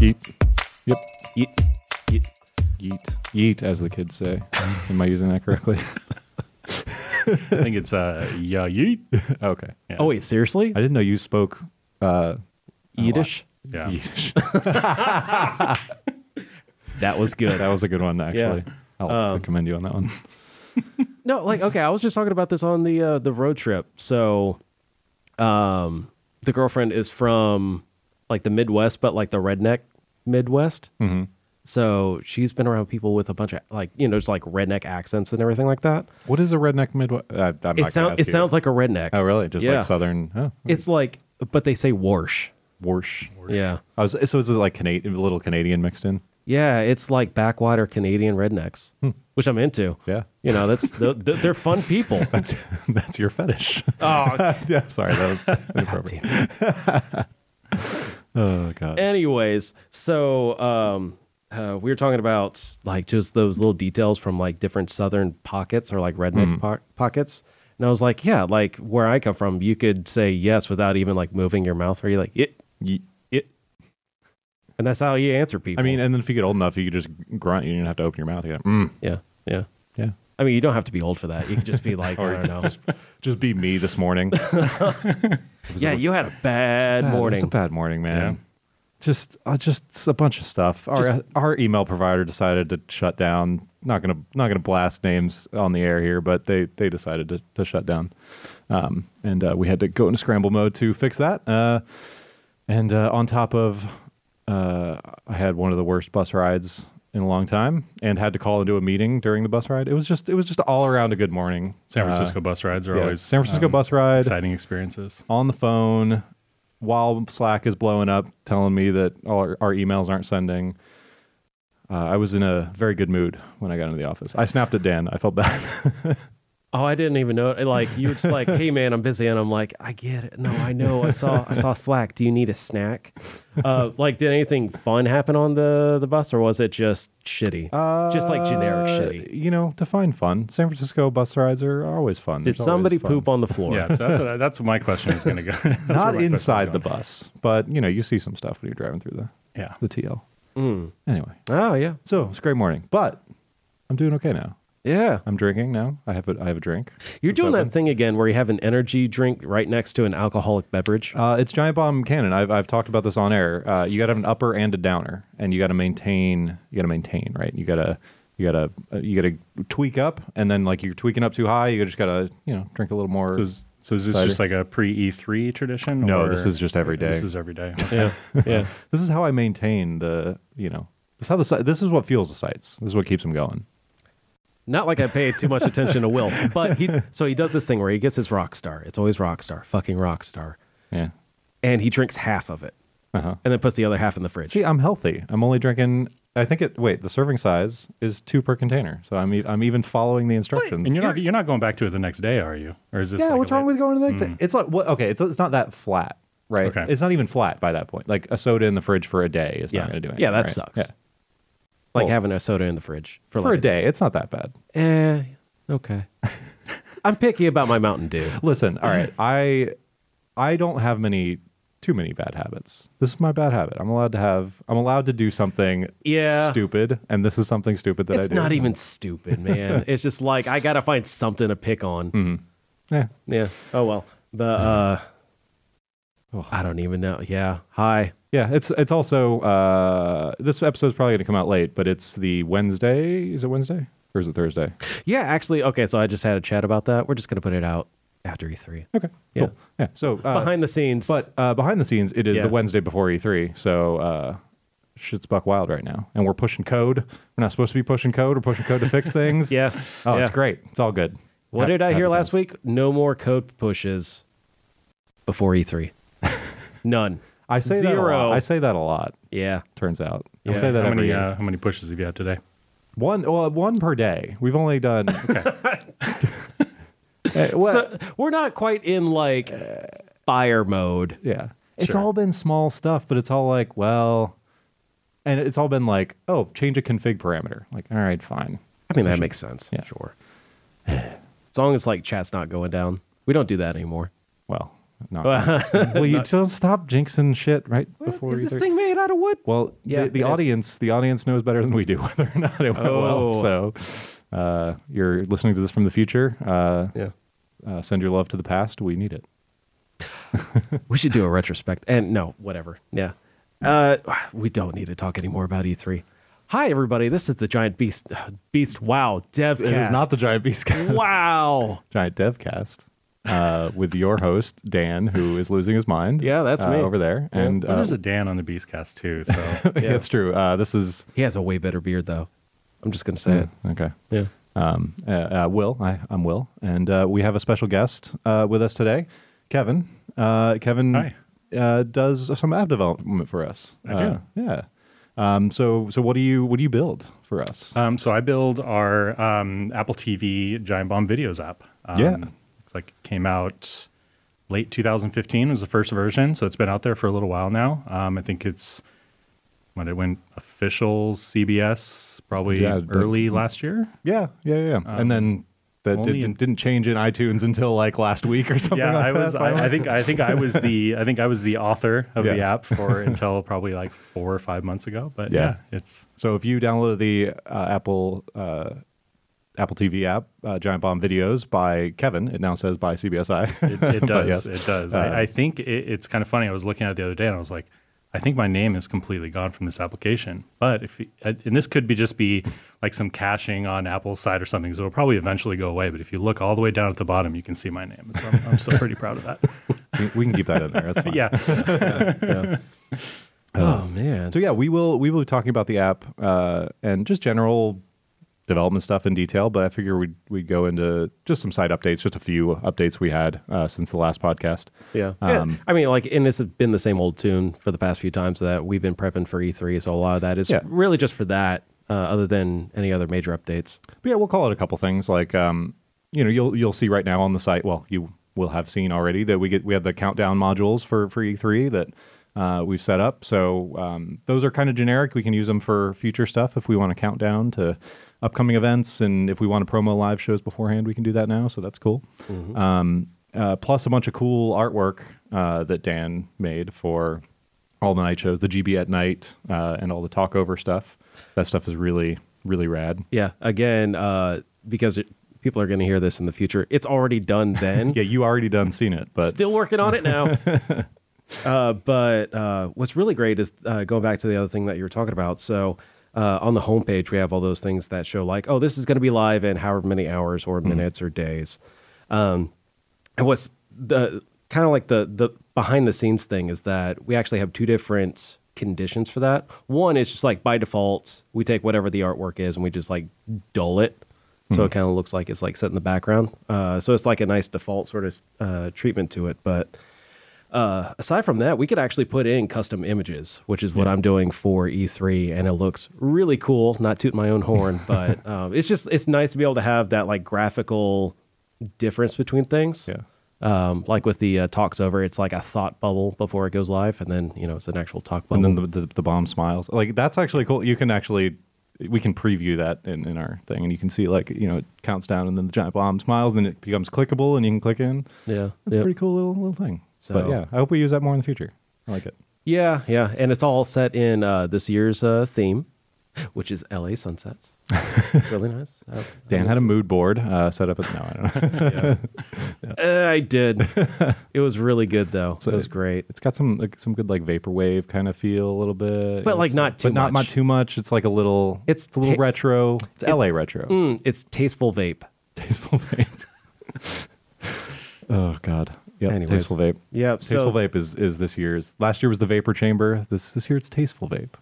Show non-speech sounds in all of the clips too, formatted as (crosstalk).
Yeet. Yep. Yeet. Yeet. Yeet. Yeet, as the kids say. Am I using that correctly? (laughs) I think it's uh, yeah, yeet. okay. Yeah. Oh wait, seriously? I didn't know you spoke uh, Yiddish? yeah. Yiddish. (laughs) That was good. that was a good one, actually. I'll have to commend you on that one. (laughs) No, like okay, I was just talking about this on the uh, the road trip. So, um, the girlfriend is from like the Midwest, but like the redneck Midwest. Mm-hmm. So she's been around people with a bunch of like you know just like redneck accents and everything like that. What is a redneck Midwest? Uh, I'm It not sounds it you. sounds like a redneck. Oh, really? Just Yeah. like Southern. Oh, It's like, but they say warsh. Warsh. Yeah, I was, so is it like Canadian, a little Canadian mixed in? yeah. It's like backwater Canadian rednecks, which I'm into. Yeah. You know, that's they're, they're fun people. (laughs) That's that's your fetish. oh, (laughs) yeah, sorry, that was inappropriate. (laughs) oh god. anyways so um uh, we were talking about like just those little details from like different southern pockets or like redneck po- pockets and i was like yeah like where i come from you could say yes without even like moving your mouth where you're like it Ye- it and that's how you answer people I mean, and then if you get old enough, you could just grunt. You don't have to open your mouth. You go, mm, yeah yeah. I mean you don't have to be old for that you can just be (laughs) like i don't know Just be me this morning. (laughs) yeah you had a bad Bad- It was morning a bad morning, man. Yeah. Just, uh, just a bunch of stuff. Our Just- our email provider decided to shut down. Not gonna not gonna blast names on the air here, but they they decided to, to shut down, um, and uh, we had to go into scramble mode to fix that. Uh, and uh, on top of, uh, I had one of the worst bus rides in a long time, and had to call into a meeting during the bus ride. It was just it was just all around a good morning. San Uh, Francisco bus rides are yeah, always San Francisco um, bus ride exciting experiences. on the phone while Slack is blowing up, telling me that all our, our emails aren't sending. Uh, I was in a very good mood when I got into the office. I snapped at Dan. I felt bad. (laughs) Oh, I didn't even know. It. Like you were just like, "Hey, man, I'm busy," and I'm like, "I get it. No, I know. I saw. I saw Slack. Do you need a snack?" Uh, like, did anything fun happen on the the bus, or was it just shitty? just like generic Uh, shitty. You know, define fun. San Francisco bus rides are always fun. Did There's somebody fun. poop on the floor? Yeah, so that's what, that's what my question is going to go. (laughs) That's where my Not inside the bus, but you know, you see some stuff when you're driving through the Yeah. the TL. Mm. Anyway, Oh yeah, so it's a great morning, but I'm doing okay now. Yeah. I'm drinking now. I have a I have a drink. You're doing that thing again where you have an energy drink right next to an alcoholic beverage. Uh, it's Giant Bomb Cannon. I've, I've talked about this on air. Uh, you got to have an upper and a downer, and you got to maintain. You got to maintain, right? You got to you got to uh, you got to tweak up, and then like you're tweaking up too high, you just got to you know drink a little more. So is, so is this Cider. just like a pre E3 tradition? No, or- this is just every day. This is every day. yeah, (laughs) yeah. this is how I maintain the you know this is how the si- this is what fuels the sites. This is what keeps them going. Not like I pay too much attention to Will, but he. So he does this thing where he gets his rock star. It's always rock star, fucking rock star, Yeah. and he drinks half of it, Uh huh. and then puts the other half in the fridge. See, I'm healthy. I'm only drinking. I think it. Wait, the serving size is two per container, so I'm e- I'm even following the instructions. And you're not you're not going back to it the next day, are you? Or is this? yeah, like what's wrong late- with going to the next? It's like what? Okay, it's it's not that flat, right? Okay. It's not even flat by that point. Like a soda in the fridge for a day is yeah, not going to do anything. yeah, that right? sucks. Yeah. Like Well- having a soda in the fridge for, For like a day, it's not that bad. Eh, okay. (laughs) I'm picky about my Mountain Dew. Listen, all right, I I don't have many too many bad habits. This is my bad habit. I'm allowed to have. I'm allowed to do something Yeah. stupid, and this is something stupid that I do. It's not even stupid, (laughs) man. it's just like I gotta find something to pick on. Mm-hmm. Yeah. Yeah. Oh well. But uh, Ugh. I don't even know. Yeah. Hi. Yeah, it's it's also uh, this episode's probably going to come out late, but it's the Wednesday. Is it Wednesday or is it Thursday? Yeah. Actually, okay. So I just had a chat about that. We're just gonna put it out after E3. Okay, Yeah. cool. Yeah. So uh, Behind the scenes, But uh, behind the scenes, it is Yeah. the Wednesday before E3. So uh, shit's buck wild right now. And we're pushing code. We're not supposed to be pushing code. We're pushing code to fix (laughs) things. yeah. Oh, yeah. it's great. It's all good. What Ha- did I hear last week? No more code pushes before E3. (laughs) None. I say that a lot. I say that a lot. Yeah. Turns out, I Yeah. say that how every many year. uh, how many pushes have you had today? One, well, one per day. We've only done. (laughs) (laughs) Eh, well, So we're not quite in like fire mode. Yeah. It's Sure. all been small stuff, but it's all like, well, and it's all been like, oh, change a config parameter. Like, all right, fine. I mean, that makes sense. Yeah. Sure. (sighs) As long as like chat's not going down. We don't do that anymore. Well, Not, well, (laughs) you just stop jinxing shit right before Is this E3. thing made out of wood? Well, Yeah, the, the it is. audience, the audience knows better than we do (laughs) whether or not it went well. Oh. So, uh, you're listening to this from the future. Uh, Yeah. uh, send your love to the past. We need it. (laughs) We should do a retrospect. And no, whatever. Yeah. Uh, we don't need to talk anymore about E3. Hi, everybody. This is the Giant Beast. Beast. Wow. Devcast. It is not the Giant Beast Cast. Wow. Giant Devcast. Uh, with your host Dan, who is losing his mind. Yeah, that's uh, me. over there, and Well, uh, there's a Dan on the Beastcast too. So (laughs) Yeah. it's true. Uh, this is He has a way better beard, though. I'm just going to say it. okay. Yeah. Um, uh, uh, Will, I, I'm Will, and uh, we have a special guest uh, with us today, Kevin. Uh, Kevin Hi. Uh, does some app development for us. I Uh, do. Yeah. Um, so, so what do you what do you build for us? Um, so I build our um, Apple TV Giant Bomb Videos app. Um, Yeah. Looks like it came out late 2015 was the first version, so it's been out there for a little while now. Um, I think it's when it went official CBS probably Yeah, early last year. yeah, yeah, yeah. and then that Um, did, in- didn't change in iTunes until like last week or (laughs) something. yeah, like I was. That, I, I think. I think I was the. I think I was the author of the app for (laughs) until probably like four or five months ago. But Yeah. yeah, it's So if you download the uh, Apple uh, Apple TV app, uh, Giant Bomb Videos by Kevin, it now says by CBSI. It, it (laughs) does. yes. It does. Uh, I, I think it, it's kind of funny. I was looking at it the other day, and I was like, I think my name is completely gone from this application. But if and this could be just be like some caching on Apple's side or something, so it'll probably eventually go away. But if you look all the way down at the bottom, you can see my name. So I'm, I'm still pretty proud of that. (laughs) we, we can keep that in there. That's fine. yeah. Yeah. oh, man. So yeah, we will we will be talking about the app uh, and just general development stuff in detail. But I figure we'd we go into just some side updates, just a few updates we had uh, since the last podcast. Yeah. Um, Yeah. I mean, like, and this has been the same old tune for the past few times that we've been prepping for E3. So a lot of that is Yeah. really just for that, uh, other than any other major updates. But yeah, we'll call it a couple things like um, you know you'll you'll see right now on the site. Well, you will have seen already that we get we have the countdown modules for for E3 that. Uh, we've set up so um, those are kind of generic. We can use them for future stuff if we want to count down to upcoming events, and if we want to promo live shows beforehand, we can do that now. So that's cool. Um, uh, plus a bunch of cool artwork uh, that Dan made for all the night shows, the GB at night, uh, and all the talkover stuff. That stuff is really really rad. Yeah. Again, uh, because it, people are going to hear this in the future, it's already done then. (laughs) Yeah, you already done seen it, but Still working on it now. (laughs) uh, but uh, what's really great is uh, going back to the other thing that you were talking about. So uh, on the homepage, we have all those things that show like, oh, this is going to be live in however many hours or minutes or days. Um, and what's the kind of like the the behind the scenes thing is that we actually have two different conditions for that. One is just like by default, we take whatever the artwork is and we just like dull it. So it kind of looks like it's like set in the background. Uh, so it's like a nice default sort of uh, treatment to it. But uh, aside from that, we could actually put in custom images, which is what I'm doing for E3, and it looks really cool. Not toot my own horn, (laughs) but um, it's just it's nice to be able to have that like graphical difference between things. Yeah. Um, like with the uh, talks over, it's like a thought bubble before it goes live, and then you know it's an actual talk bubble. and then the, the the bomb smiles. Like that's actually cool. You can actually we can preview that in, in our thing, and you can see like you know it counts down, and then the giant bomb smiles, and then it becomes clickable, and you can click in. yeah, That's Yep. a pretty cool little little thing. So- but yeah, I hope we use that more in the future. I like it. Yeah, yeah, and it's all set in uh, this year's uh, theme, which is LA sunsets. it's really (laughs) nice. I- Dan I had a mood board uh, set up. At, no, I don't know. (laughs) (laughs) Uh, I did. it was really good though. So it was great. It's got some like, some good like vaporwave kind of feel a little bit, But, like, not too but not much. not too much. It's like a little. It's a little ta- retro. It's LA retro. Mm, it's tasteful vape. Tasteful vape. oh God. Yep. Anyways. Tasteful vape. Yep. Tasteful so vape is is this year's. Last year was the vapor chamber. This this year it's tasteful vape.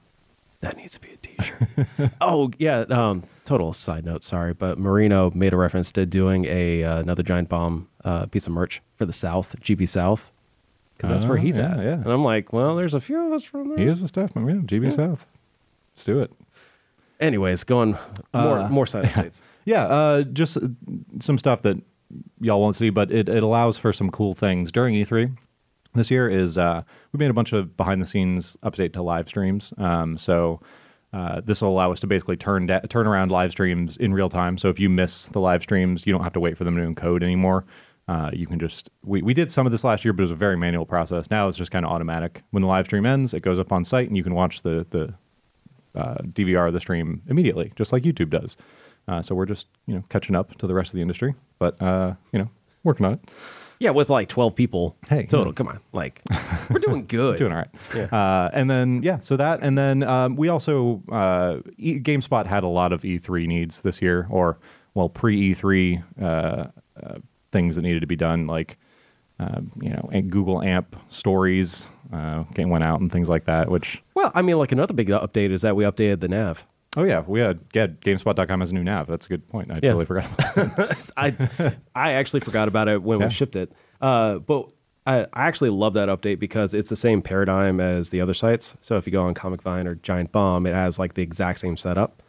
that needs to be a T-shirt. (laughs) oh yeah. Um, total side note. Sorry, but Marino made a reference to doing a uh, another giant bomb uh, piece of merch for the South, GB South, because that's where Oh, he's yeah, at. yeah. And I'm like, well, there's a few of us from there. Here's the stuff, man. Yeah, GB South. Let's do it. Anyways, going more Uh, more side (laughs) updates. Yeah, uh, just some stuff that y'all won't see, but it, it allows for some cool things during E3. This year is uh, we made a bunch of behind the scenes update to live streams. Um, so uh, this will allow us to basically turn da- turn around live streams in real time. So if you miss the live streams, you don't have to wait for them to encode anymore. Uh, you can just we, we did some of this last year, but it was a very manual process. Now it's just kind of automatic. When the live stream ends, it goes up on site, and you can watch the the uh, DVR of the stream immediately, just like YouTube does. Uh, so we're just you know catching up to the rest of the industry, but uh, you know working on it. Yeah, with like 12 people Hey, total. yeah. Come on. Like, we're doing (laughs) good. Doing all right. Uh, and then yeah, so that and then um, we also uh, e- GameSpot had a lot of E3 needs this year, or well pre E3 uh, uh, things that needed to be done, like uh, you know and Google AMP stories uh, game went out and things like that. Which Well, I mean, like another big update is that we updated the nav. Oh yeah, we had yeah, GameSpot.com has a new nav. That's a good point. I Yeah. totally forgot about that. (laughs) I I actually forgot about it when Yeah. we shipped it. Uh, but I, I actually love that update because it's the same paradigm as the other sites. So if you go on Comic Vine or Giant Bomb, it has like the exact same setup.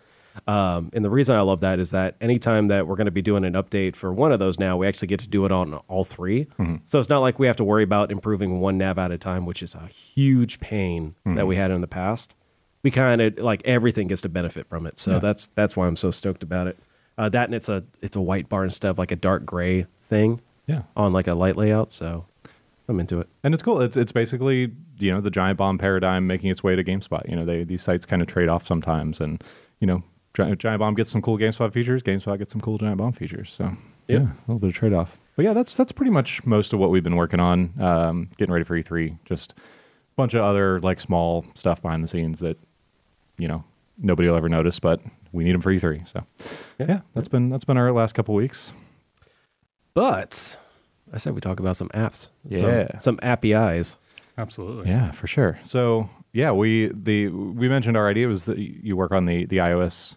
Um, and the reason I love that is that anytime that we're going to be doing an update for one of those now, we actually get to do it on all 3 So it's not like we have to worry about improving one nav at a time, which is a huge pain that we had in the past. We kind of like everything gets to benefit from it. So that's that's why I'm so stoked about it. Uh, that and it's a it's a white bar instead of like a dark gray thing yeah. on like a light layout. So I'm into it. And it's cool. It's it's basically you know the giant bomb paradigm making its way to GameSpot. You know they these sites kind of trade off sometimes, and you know Gi- giant bomb gets some cool GameSpot features, GameSpot gets some cool giant bomb features. So yeah, Yep. a little bit of trade off. But yeah, that's that's pretty much most of what we've been working on. Um, getting ready for E3, just a bunch of other like small stuff behind the scenes that you know nobody will ever notice, but we need them for E3. So yeah, Yeah. that's been that's been our last couple weeks. But I said we talk about some apps. Yeah. Some, some APIs. Absolutely. Yeah, for sure. So yeah, we the we mentioned our idea was that you work on the the iOS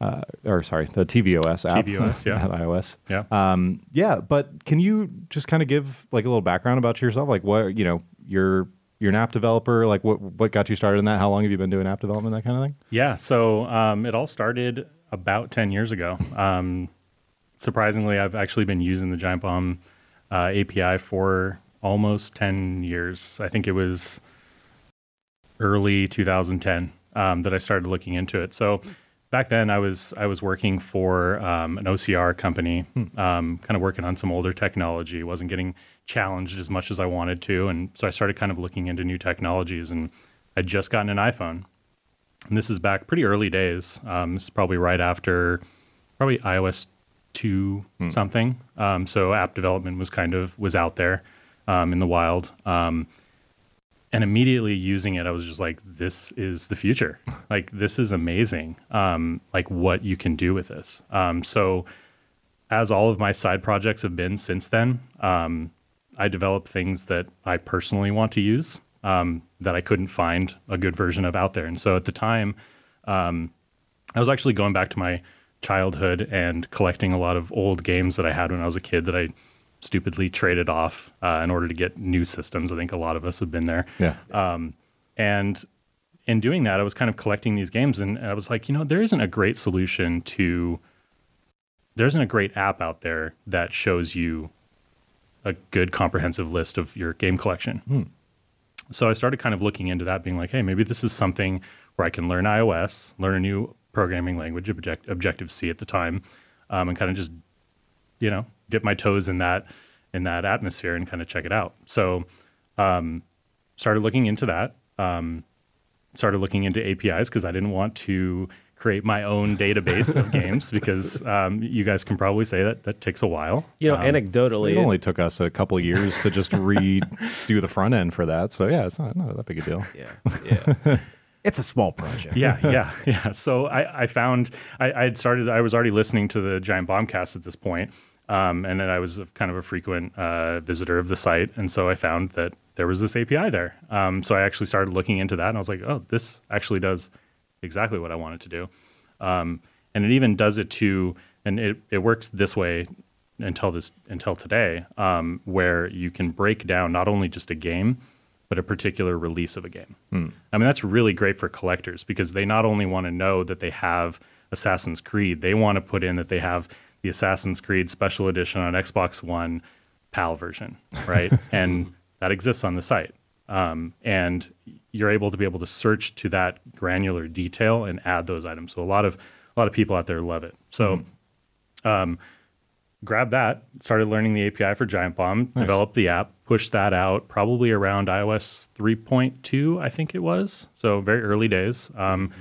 uh, or sorry the tvOS app. tvOS, yeah. (laughs) not iOS. Yeah. Um, yeah, but can you just kind of give like a little background about yourself? Like what you know, you're you're an app developer. Like what what got you started in that? How long have you been doing app development? That kind of thing. Yeah, so um, it all started about 10 years ago. Um, surprisingly, I've actually been using the Giant Bomb uh, API for almost 10 years. I think it was early 2010 um, that I started looking into it. So back then, I was I was working for um, an OCR company, um, kind of working on some older technology. wasn't getting challenged as much as I wanted to, and so I started kind of looking into new technologies. And I'd just gotten an iPhone, and this is back pretty early days. Um, this is probably right after probably iOS two something. Um, so app development was kind of was out there um, in the wild. Um, and immediately using it, I was just like, "This is the future! (laughs) Like this is amazing! Um, like what you can do with this." Um, so, as all of my side projects have been since then, um, I develop things that I personally want to use um, that I couldn't find a good version of out there. And so at the time, um, I was actually going back to my childhood and collecting a lot of old games that I had when I was a kid that I stupidly traded off uh, in order to get new systems. I think a lot of us have been there. Yeah. Um, and in doing that, I was kind of collecting these games, and I was like, you know, there isn't a great solution to. There isn't a great app out there that shows you a good comprehensive list of your game collection. So I started kind of looking into that, being like, hey, maybe this is something where I can learn iOS, learn a new programming language, Object- Objective C at the time, um, and kind of just, you know, dip my toes in that in that atmosphere and kind of check it out. So, um, started looking into that. Um, started looking into APIs because I didn't want to create my own database of games (laughs) because um, you guys can probably say that that takes a while. You know, Um, anecdotally, It only took us a couple of years to just redo the front end for that. So yeah, it's not, not that big a deal. yeah, yeah. (laughs) it's a small project. yeah, (laughs) yeah, yeah. So I, I found I, I had started. I was already listening to the Giant Bombcast at this point, um, and then I was kind of a frequent uh, visitor of the site, and so I found that there was this API there. Um, so I actually started looking into that, and I was like, oh, this actually does exactly what I wanted to do, um, and it even does it to, and it it works this way until this until today, um, where you can break down not only just a game, but a particular release of a game. I mean, that's really great for collectors because they not only want to know that they have Assassin's Creed, they want to put in that they have the Assassin's Creed Special Edition on Xbox One PAL version, right? (laughs) and that exists on the site. Um, and you're able to be able to search to that granular detail and add those items. So a lot of a lot of people out there love it. So um, grabbed that, started learning the API for Giant Bomb, developed the app, pushed that out probably around iOS 3.2, I think it was. So very early days. Um,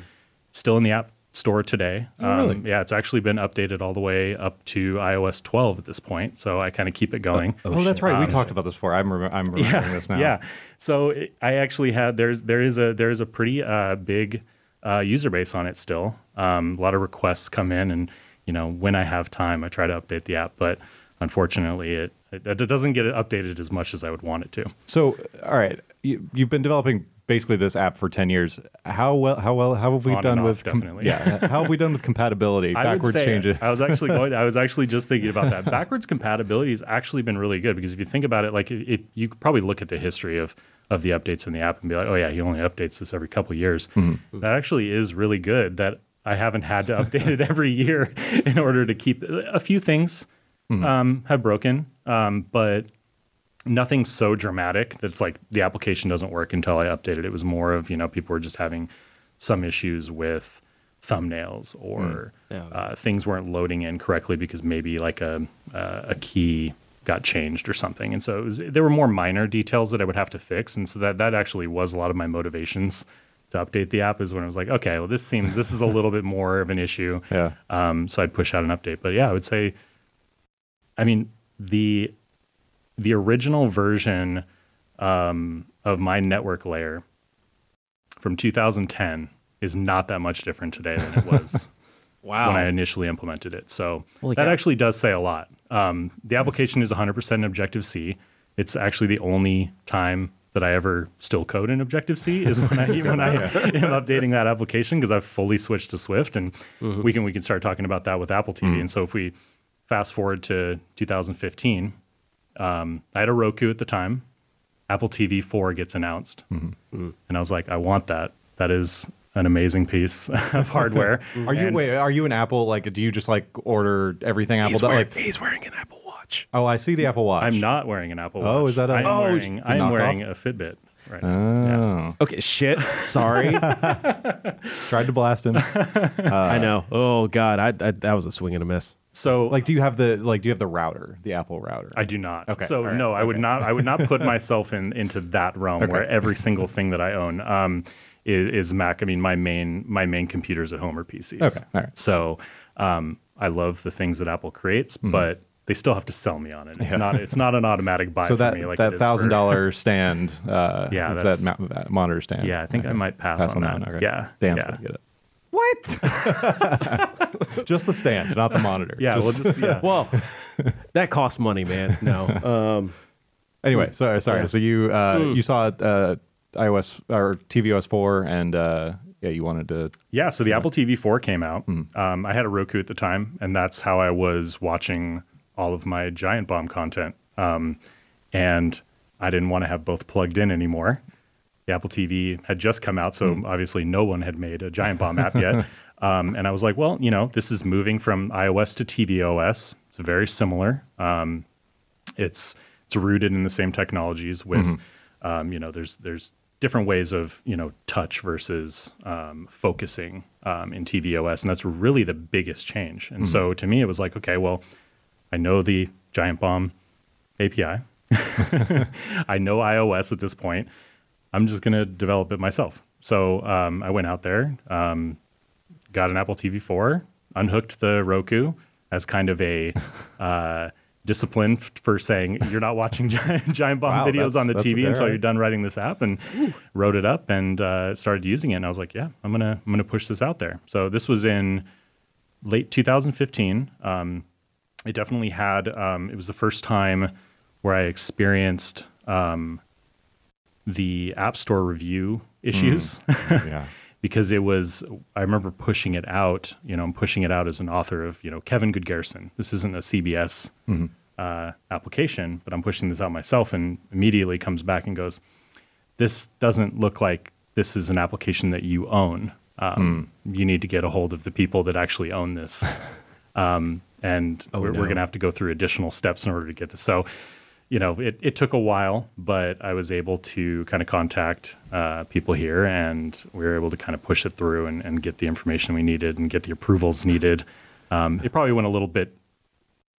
still in the app store today. Oh, really? Um, yeah, it's actually been updated all the way up to iOS 12 at this point. So I kind of keep it going. Oh, that's right. we Um, talked about this before. I'm, rem- I'm (laughs) remembering this now. Yeah. So it, I actually had there's there is a there is a pretty uh, big uh, user base on it still. Um, a lot of requests come in, and you know when I have time, I try to update the app. But unfortunately, it it, it doesn't get updated as much as I would want it to. So, all right, you, you've been developing basically this app for 10 years. How well, how well, how have we On done and with, off, definitely. yeah, how have we done with compatibility, (laughs) I backwards say- changes? I was actually going. I was (laughs) actually just thinking about that. Backwards compatibility has actually been really good because if you think about it, like it, you could probably look at the history of of the updates in the app and be like, oh yeah, he only updates this every couple years. Mm-hmm. That actually is really good. That I haven't had to update it (laughs) every year in order to keep a few things Mm-hmm. um, have broken, um, but nothing so dramatic that's like the application doesn't work until I updated. It was more of you know people were just having some issues with thumbnails or Yeah. uh, things weren't loading in correctly because maybe like a uh, a key got changed or something. And so it was, there were more minor details that I would have to fix. And so that that actually was a lot of my motivations to update the app is when I was like, okay, well this seems this is a little bit more of an issue. (laughs) yeah. Um, so I'd push out an update. But yeah, I would say, I mean, the the original version um, of my network layer from 2010 is not that much different today than it was Wow. (laughs) when I initially implemented it. So Holy that cow. actually does say a lot. Um, the application is 100% in Objective C. It's actually the only time that I ever still code in Objective C is when I (laughs) when I am updating that application because I've fully switched to Swift, and Mm-hmm. we can we can start talking about that with Apple TV. Mm. And so if we fast forward to 2015, um, I had a Roku at the time. Apple TV 4 gets announced, Mm-hmm. and I was like, I want that. That is an amazing piece (laughs) of hardware. Are you And- wait? Are you an Apple? Like, do you just like order everything Apple? he's, does? wearing, Like, he's wearing an Apple Watch. oh, I see the Apple Watch. I'm not wearing an Apple Watch. Oh, is that a- I am Oh, wearing, it's a I am knockoff? wearing a Fitbit right now. Oh, Okay, shit. Sorry. (laughs) tried to blast him. (laughs) I know. Oh God, I, I that was a swing and a miss. So like, do you have the like? Do you have the router, the Apple router? I do not. Okay, So all right, no, I would not. I would not put (laughs) myself in into that realm where every single thing that I own um, is, is Mac. I mean, my main my main computers at home are PCs. Okay, all right. So um, I love the things that Apple creates, but they still have to sell me on it. It's not. It's not an automatic buy so for that me. Like that thousand dollar (laughs) stand, uh, Yeah, that, that's- ma- that monitor stand. Yeah, I think I might pass, on, that. Okay. Yeah, Dan's yeah. gonna get it. What? (laughs) (laughs) just the stand, not the monitor. Yeah, well, Just- just, yeah. Well, that costs money, man. No. Um, Anyway, sorry, sorry. Yeah. So you uh, Hmm. you saw uh, iOS or tvOS four, and uh, yeah, you wanted to. Yeah, so the Apple TV 4 came out. Mm-hmm. Um, I had a Roku at the time, and that's how I was watching all of my Giant Bomb content. Um, and I didn't want to have both plugged in anymore. The Apple TV had just come out, so Mm. obviously no one had made a Giant Bomb app yet. (laughs) Um, and I was like, well, you know, this is moving from iOS to tvOS. It's very similar. Um, it's it's rooted in the same technologies with Mm-hmm. um, you know there's there's different ways of you know touch versus um, focusing um, in tvOS and that's really the biggest change and so to me it was like okay well I know the Giant Bomb API (laughs) I know iOS at this point I'm just going to develop it myself so um, I went out there um, got an Apple TV 4, unhooked the Roku as kind of a (laughs) uh, discipline f- for saying you're not watching Giant, (laughs) Giant Bomb Wow, videos on the TV until you're done writing this app, and wrote it up and uh, started using it. And I was like, yeah, I'm gonna I'm gonna push this out there. So this was in late 2015. Um, it definitely had. Um, it was the first time where I experienced um, the App Store review issues. (laughs) Yeah. because it was I remember pushing it out, you know, I'm pushing it out as an author of, you know, Kevin Good Garrison. This isn't a CBS uh, application, but I'm pushing this out myself and immediately comes back and goes, This doesn't look like this is an application that you own. Um, You need to get a hold of the people that actually own this. (laughs) um, and Oh, we're, no. we're going to have to go through additional steps in order to get this. So, you know, it, it took a while, but I was able to kind of contact uh, people here and we were able to kind of push it through and, and get the information we needed and get the approvals needed. Um, it probably went a little bit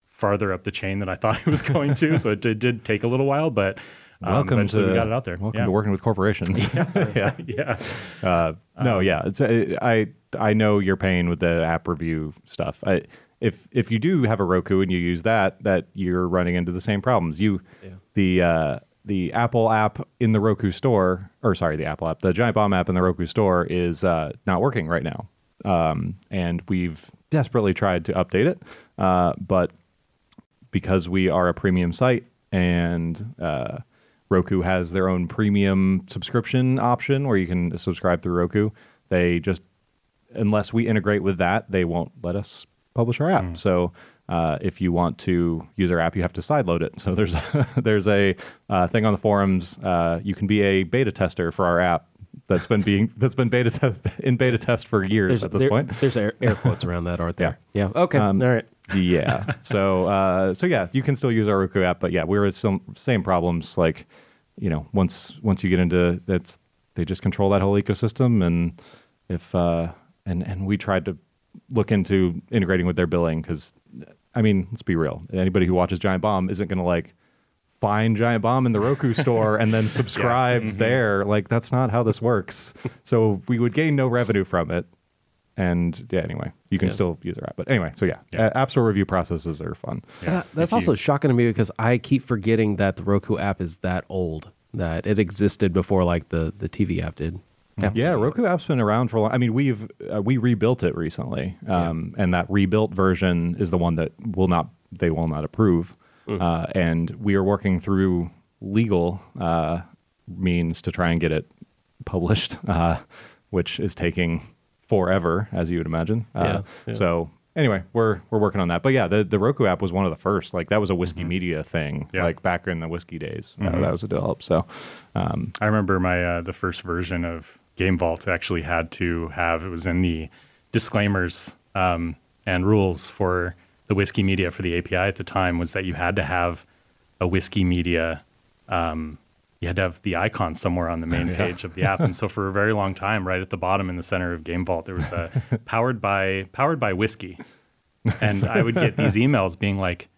farther up the chain than I thought it was going to. so it did, did take a little while, but um, welcome eventually to we got it out there. Welcome yeah. to working with corporations. (laughs) yeah. (laughs) (laughs) yeah. Uh, no, yeah. It's I I know your pain with the app review stuff. I, if if you do have a Roku and you use that, that you're running into the same problems. You Yeah. the uh, the Apple app in the Roku store, or sorry, the Apple app, the Giant Bomb app in the Roku store is uh, not working right now, um, and we've desperately tried to update it, uh, but because we are a premium site and uh, Roku has their own premium subscription option where you can subscribe through Roku. They just, unless we integrate with that, they won't let us publish our app. So uh, if you want to use our app, you have to sideload it. (laughs) So there's there's a uh, thing on the forums. Uh, you can be a beta tester for our app. That's been being (laughs) that's been beta te- in beta test for years There's, at this there- point. there's air, air (laughs) quotes around that, aren't there? Yeah. Okay. Um, All right. yeah. So uh, so yeah, you can still use our Roku app, but yeah, we were some same problems. Like, you know, once once you get into that's they just control that whole ecosystem, and if uh, and and we tried to look into integrating with their billing because, I mean, let's be real. Anybody who watches Giant Bomb isn't going to like find Giant Bomb in the Roku store and then (laughs) subscribe there. Like that's not how this works. So we would gain no revenue from it. And yeah, anyway, you can Yeah. still use our app. But anyway, so yeah, Yeah. uh, App Store review processes are fun. Yeah. Uh, that's If you- also shocking to me because I keep forgetting that the Roku app is that old. That it existed before like the the TV app did. Apple Yeah, Roku app's been around for a long. I mean, we've uh, we rebuilt it recently, um, and that rebuilt version is the one that will not they will not approve, uh, and we are working through legal uh, means to try and get it published, (laughs) uh, which is taking forever, as you would imagine. Uh, Yeah, yeah. So anyway, we're we're working on that. But yeah, the the Roku app was one of the first. Like that was a whiskey media thing, Yeah. like back in the whiskey days. Uh, that was developed. So um, I remember my uh, the first version of Game Vault actually had to have it was in the disclaimers um, and rules for the whiskey media for the API at the time was that you had to have a whiskey media. Um, you had to have the icon somewhere on the main (laughs) page of the app, and so for a very long time, right at the bottom in the center of Game Vault, there was a (laughs) powered by powered by whiskey, (laughs) and I would get these emails being like,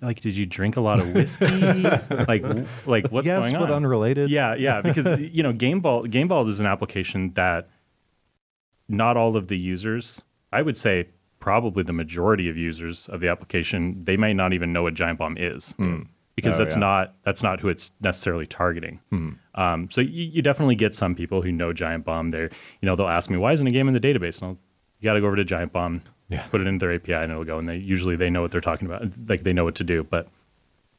like, did you drink a lot of whiskey? (laughs) like, like what's yes, going on? but unrelated. Yeah, yeah, (laughs) because you know, Game Vault Game Vault is an application that not all of the users, I would say probably the majority of users of the application, they may not even know what Giant Bomb is. Because Oh, that's yeah. not that's not who it's necessarily targeting. Um, so you, you definitely get some people who know Giant Bomb. They're you know they'll ask me why isn't a game in the database? And I'll, you got to go over to Giant Bomb, Yeah. put it into their API, and it'll go. And they usually they know what they're talking about. Like they know what to do. But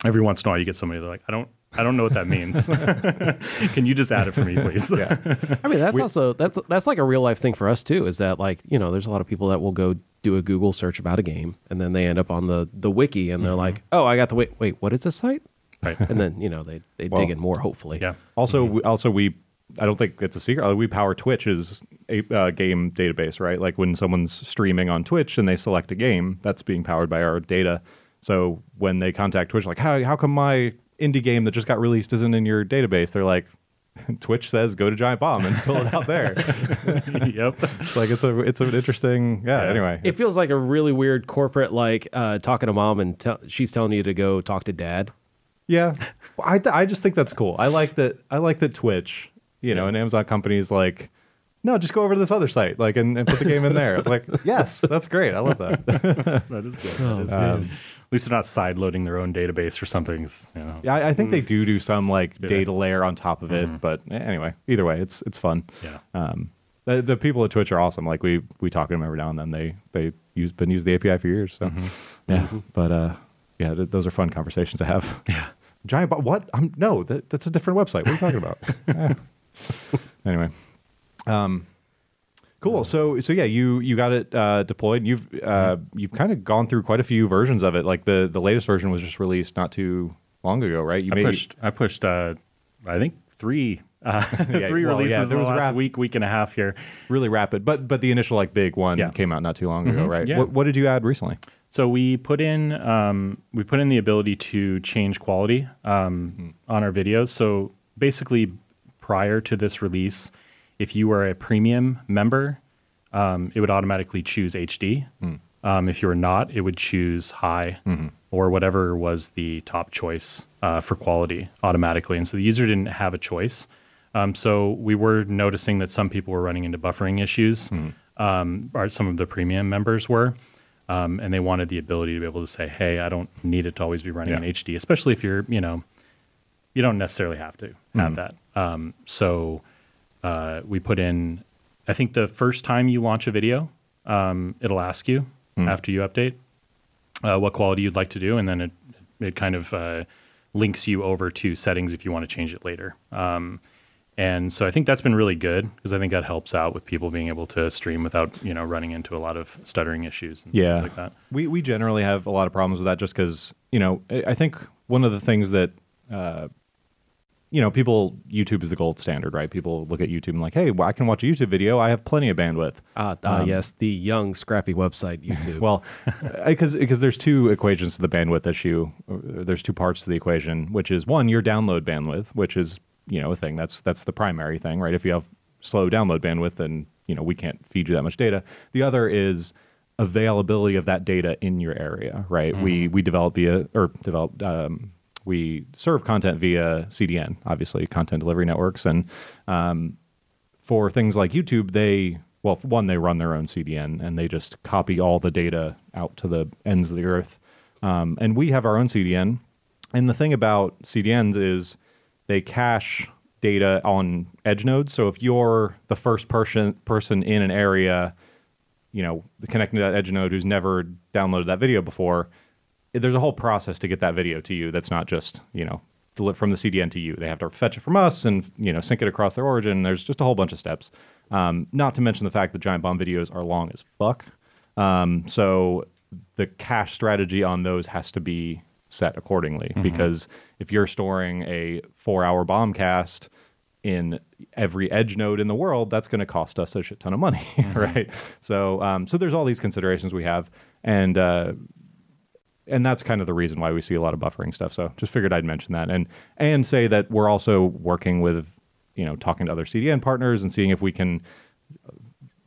every once in a while, you get somebody they're like, I don't I don't know what that means. (laughs) Can you just add it for me, please? yeah. I mean, that's also that's that's like a real life thing for us too. Is that like you know, there's a lot of people that will go do a Google search about a game, and then they end up on the the wiki, and they're mm-hmm. like, oh, I got the wait wait, what is this site? Right. And then you know they they Well, dig in more. Hopefully, Yeah. Also, mm-hmm. we, also we, I don't think it's a secret. uh, We power Twitch's a, uh, game database, right? Like when someone's streaming on Twitch and they select a game, that's being powered by our data. So when they contact Twitch, like, how how come my indie game that just got released isn't in your database? They're like, (laughs) Twitch says go to Giant Bomb and fill it out there. (laughs) yep. It's (laughs) like it's a it's an interesting yeah. Yeah. Anyway, It feels like a really weird corporate like uh, talking to mom and tell she's telling you to go talk to dad. Yeah, I th- I just think that's cool. I like that. I like that Twitch, you know, and Amazon companies like, no, just go over to this other site, like, and, and put the game in there. It's like, (laughs) yes, that's great. I love that. (laughs) That is good. That is good. At least they're not side loading their own database or something. You know. Yeah, I, I think they do do some like Yeah. data layer on top of it, but eh, anyway, either way, it's it's fun. Yeah. Um, the, the people at Twitch are awesome. Like we we talk to them every now and then. They they use been using the API for years. So yeah, but uh, yeah, th- those are fun conversations to have. Yeah. Giant bot? What? I'm no. That, that's a different website. What are you talking about? (laughs) (laughs) Anyway, um, cool. So so yeah, you you got it uh, deployed. You've uh, you've kind of gone through quite a few versions of it. Like the the latest version was just released not too long ago, right? You I pushed. I pushed. Uh, I think three. Uh, (laughs) (laughs) three well, yeah, releases there in was the last rap- week, week and a half here. really rapid, but but the initial like big one Yeah. came out not too long ago, right? yeah. What, what did you add recently? So we put in um, we put in the ability to change quality um, on our videos. So basically, prior to this release, if you were a premium member, um, it would automatically choose HD. Um, if you were not, it would choose high or whatever was the top choice uh, for quality automatically. And so the user didn't have a choice. Um, so we were noticing that some people were running into buffering issues, um, or some of the premium members were. Um, and they wanted the ability to be able to say, "Hey, I don't need it to always be running in HD," especially if you're, you know, you don't necessarily have to have that. Um, so uh, we put in, I think the first time you launch a video, um, it'll ask you after you update uh, what quality you'd like to do, and then it it kind of uh, links you over to settings if you want to change it later. Um, and so I think that's been really good because I think that helps out with people being able to stream without you know running into a lot of stuttering issues and yeah things like that. we we generally have a lot of problems with that just because you know I, I think one of the things that uh, you know people YouTube is the gold standard right? People look at YouTube and like hey well, I can watch a YouTube video I have plenty of bandwidth. Ah, ah, yes, the young scrappy website YouTube. well because because there's two equations to the bandwidth issue Uh, there's two parts to the equation which is one your download bandwidth which is you know a thing. That's that's the primary thing right? If you have slow download bandwidth then you know we can't feed you that much data. The other is availability of that data in your area right? We we develop via or develop um, we serve content via cdn obviously content delivery networks and um, for things like YouTube, they well, one, they run their own CDN and they just copy all the data out to the ends of the earth. Um, and we have our own CDN. And the thing about CDNs is they cache data on edge nodes. So if you're the first person person in an area, you know, connecting to that edge node who's never downloaded that video before, there's a whole process to get that video to you. That's not just you know from the CDN to you. They have to fetch it from us and you know sync it across their origin. There's just a whole bunch of steps. Um, not to mention the fact that Giant Bomb videos are long as fuck. Um, so the cache strategy on those has to be set accordingly because if you're storing a four-hour bombcast in every edge node in the world, that's going to cost us a shit ton of money, (laughs) right? So, um, so there's all these considerations we have, and uh, and that's kind of the reason why we see a lot of buffering stuff. So just figured I'd mention that and and say that we're also working with you know talking to other CDN partners and seeing if we can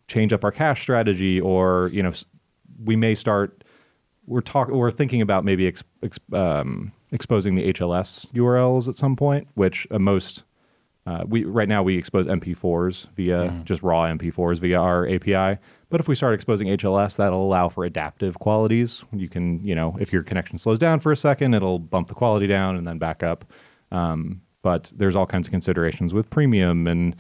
change up our cache strategy or you know we may start we're talk we're thinking about maybe ex, ex, um, exposing the HLS URLs at some point, which uh, most uh, we right now we expose MP4s via just raw MP4s via our API. But if we start exposing HLS, that'll allow for adaptive qualities. You can, you know, if your connection slows down for a second, it'll bump the quality down and then back up. Um, but there's all kinds of considerations with premium and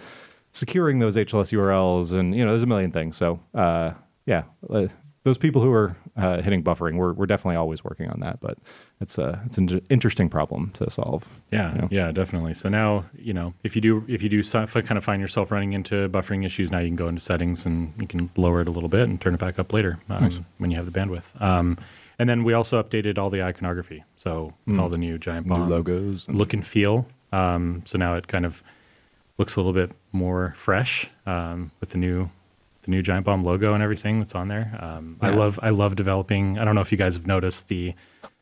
securing those HLS URLs, and you know, there's a million things. So, uh, yeah, uh, those people who are uh, hitting buffering, we're we're definitely always working on that. But it's a it's an interesting problem to solve. Yeah, you know? yeah, definitely. So now, you know, if you do if you do kind of find yourself running into buffering issues, now you can go into settings and you can lower it a little bit and turn it back up later um, when you have the bandwidth. Um, and then we also updated all the iconography, so with all the new giant New logos look and feel. Um, so now it kind of looks a little bit more fresh um, with the new the new giant bomb logo and everything that's on there. Um, I love I love developing. I don't know if you guys have noticed the